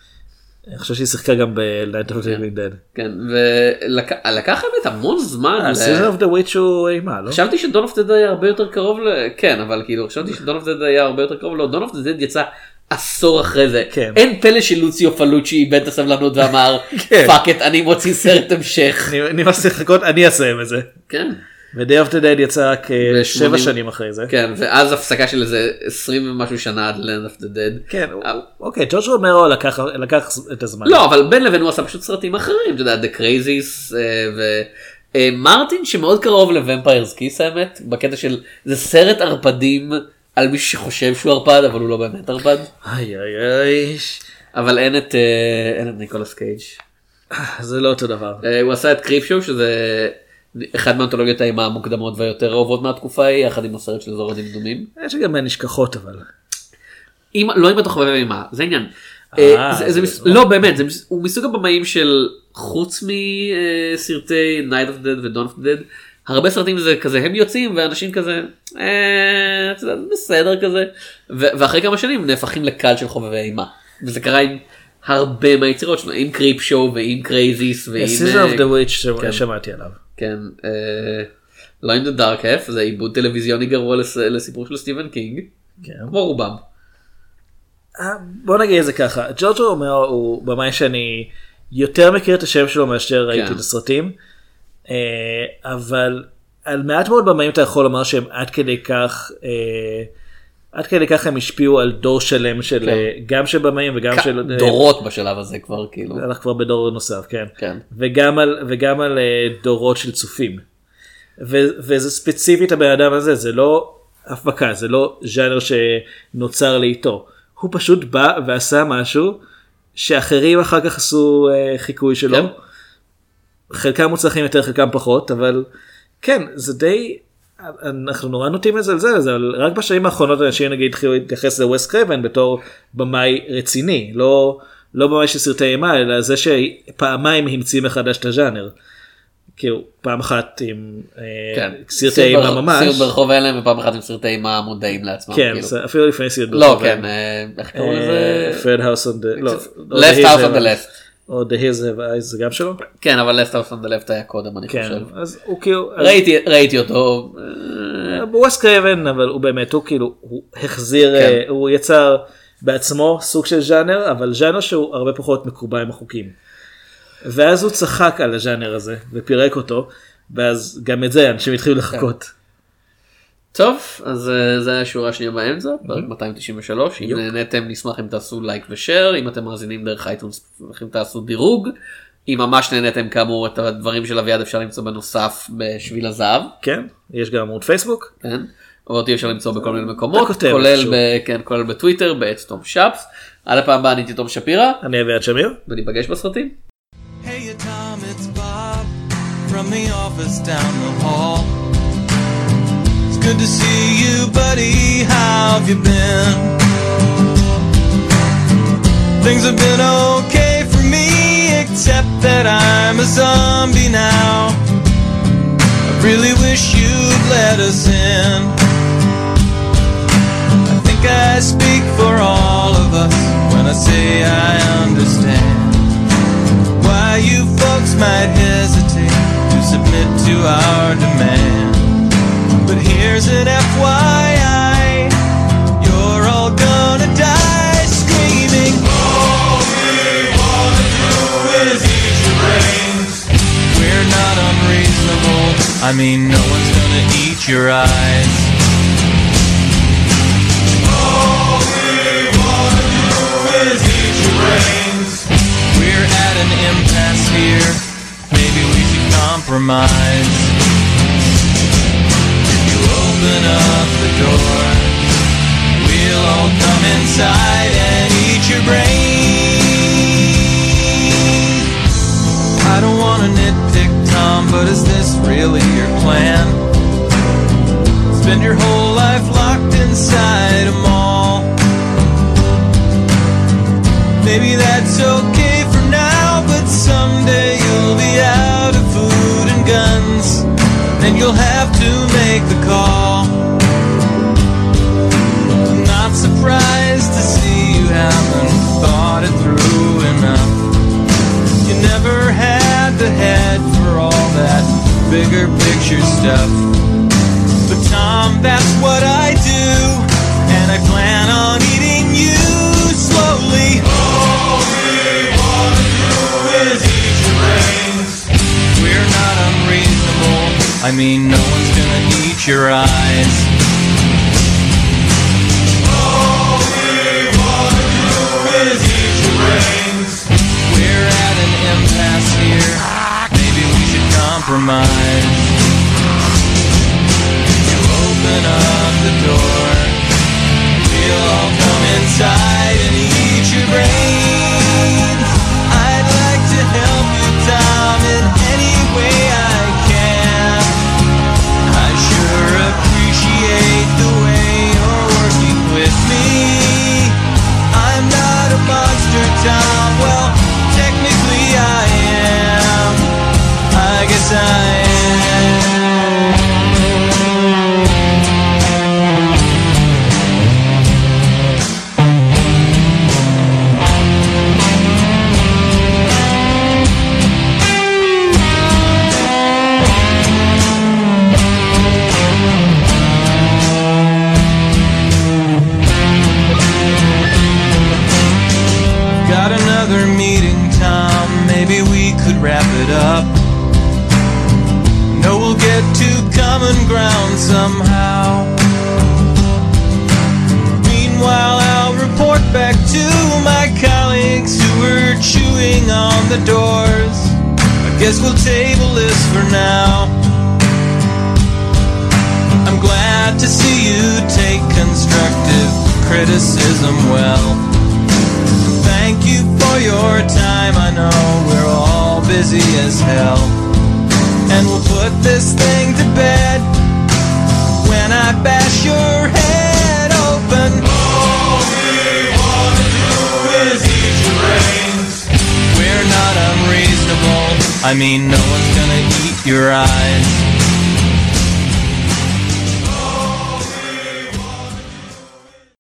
אני חושב שהיא שיחקה גם ב-Night of the Living Dead. כן, ולקח באמת המון זמן. ל- ה-Season of the Witch הוא אימה, לא? חשבתי ש Dawn of Dead היה הרבה יותר קרוב ל... כן אבל כאילו חשבתי ש Dawn of Dead היה הרבה יותר קרוב לא Dawn of Dead יצא עשור אחרי זה כן. אין פלא שלוציו פולצ'י איבד את הסבלנות ואמר כן. fuck את אני מוציא סרט המשך אני נמאס לחכות, אני אסיים את זה. כן ו-Day of the Dead יצא רק אה, ב- שבע 80. שנים אחרי זה. כן ואז הפסקה של איזה 20 ומשהו שנה עד land of the dead. כן, הוא- אוקיי, ג'ורג' רומרו לקח לקח את הזמן. לא אבל בין לבין הוא עשה פשוט סרטים אחרים אתה יודע The Crazies אה, ו... אה, מרטין שמאוד קרוב לוומפיירס כיס האמת בקטע של זה סרט ערפדים על מישהו שחושב שהוא ערפד אבל הוא לא באמת ערפד. איי איי איי, אבל אין את אה, אין את ניקולס קייג'. זה לא אותו דבר. אה, הוא עשה את קריפ שואו שזה אחד מאנתולוגיות האימה המוקדמות והיותר אהובות מהתקופה ההיא יחד עם הסרט של אזור הדמדומים. יש גם נשכחות אבל. אם לא אם אתה חובב אימה זה עניין. אה, אה, זה- זה- זה מס- לא באמת זה הוא מסוג הבמאים של חוץ מסרטי Night of the Dead ו-Dawn of the Dead הרבה סרטים זה כזה הם יוצאים ואנשים כזה "אה, בסדר כזה ו- ואחרי כמה שנים נהפכים לקהל של חובבי אימה וזה קרה עם הרבה מהיצירות שלו עם Creepshow ועם Crazies ועם Season of the Witch כן. שמעתי עליו. כן, אה, לא עם The Dark Half, זה עיבוד טלוויזיוני גרוע לס- לסיפור של סטיבן קינג, כן. כמו רובם. אה, בוא נגיד את זה ככה, ג'ורג' רומרו הוא במאי שאני יותר מכיר את השם שלו מאשר ראיתי כן. את הסרטים. אה, אבל על מעט מאוד במאים אתה יכול לומר שהם עד כדי כך אה, עד כדי כך הם השפיעו על דור שלם של כן. אה, גם של במאים וגם כ- של אה, דורות בשלב הזה כבר כאילו. אנחנו כבר בדור נוסף כן כן. וגם על וגם על אה, דורות של צופים. ו, וזה ספציפית הבן אדם הזה זה לא הפקה זה לא ז'אנר שנוצר לאיתו הוא פשוט בא ועשה משהו שאחרים אחר כך עשו חיקוי שלו. כן. חלקם מוצלחים יותר חלקם פחות אבל כן זה די אנחנו נורא נוטים לזלזל זה אבל רק בשנים האחרונות אנשים נגיד התחילו להתייחס לווס קרייבן בתור במאי רציני לא לא במאי של סרטי אימה אלא זה שפעמיים המציא מחדש את הז'אנר. כאילו פעם אחת עם אה, כן. סרטי אימה בר- ממש. סיוט ברחוב אלם ופעם אחת עם סרטי אימה מודעים לעצמם. כן, כאילו. אפילו לפני סיוט לא כן, אה, איך קראו לזה? Last House on the... לא, או Left The Hills או The Hills Have Eyes זה גם שלו? כן אבל Left House on the Left היה קודם אני כן, חושב. אז הוא כאילו... ראיתי ראיתי אותו. אה, ווסט קרבן אבל הוא באמת הוא כאילו הוא החזיר כן. אה, הוא יצר בעצמו סוג של ז'אנר אבל ז'אנר שהוא הרבה פחות מקובע עם החוקים. ואז הוא צחק על הז'אנר הזה ופירק אותו ואז גם את זה אנשים התחילו לחכות. טוב אז אה, זה היה השורה השנייה באמצע פרק 293 אם נהניתם נשמח אם תעשו לייק ושאר אם אתם מאזינים דרך אייטונס אם תעשו דירוג אם ממש נהניתם כאמור את הדברים של אביעד אפשר למצוא בנוסף בשביל הזהב. כן, יש גם עמוד פייסבוק. כן. אותי אפשר למצוא בכל מיני מקומות, כולל. ב, כן, כולל בטוויטר, בעת תום שפס. עד הפעם הבאה אני תום שפירא, אני אביעד שמיר. וניפגש בסרטים. Hey, Tom, it's Bob from the office down the hall. Good to see you, buddy. How have you been? Things have been okay for me, except that I'm a zombie now. I really wish you'd let us in. I think I speak for all of us when I say I understand why you folks might hesitate to submit to our demand. But here's an FYI, you're all gonna die screaming. All we wanna do is eat your brains. We're not unreasonable, I mean, no one's gonna eat your eyes. All we wanna do is eat your brains. We're at an impasse here. Maybe we should compromise. Open up the door, we'll all come inside and eat your brain. I don't wanna nitpick, Tom, but is this really your plan? Spend your whole life locked inside a mall. Maybe that's okay for now, but someday you'll be out of food and guns, and you'll have to make the call. Picture stuff. But Tom, that's what I do, and I plan on eating you slowly. All we wanna do is eat your brains. We're not unreasonable. I mean, no one's gonna eat your eyes. Compromise. You open up the door. We'll all come inside and eat your brains. I'd like to help you, Tom, in any way I can. I sure appreciate the way you're working with me. I'm not a monster, Tom. The doors. I guess we'll table this for now. I'm glad to see you take constructive criticism well. Thank you for your time. I know we're all busy as hell. And we'll put this thing to bed when I bash your head I mean, no one's gonna eat your eyes.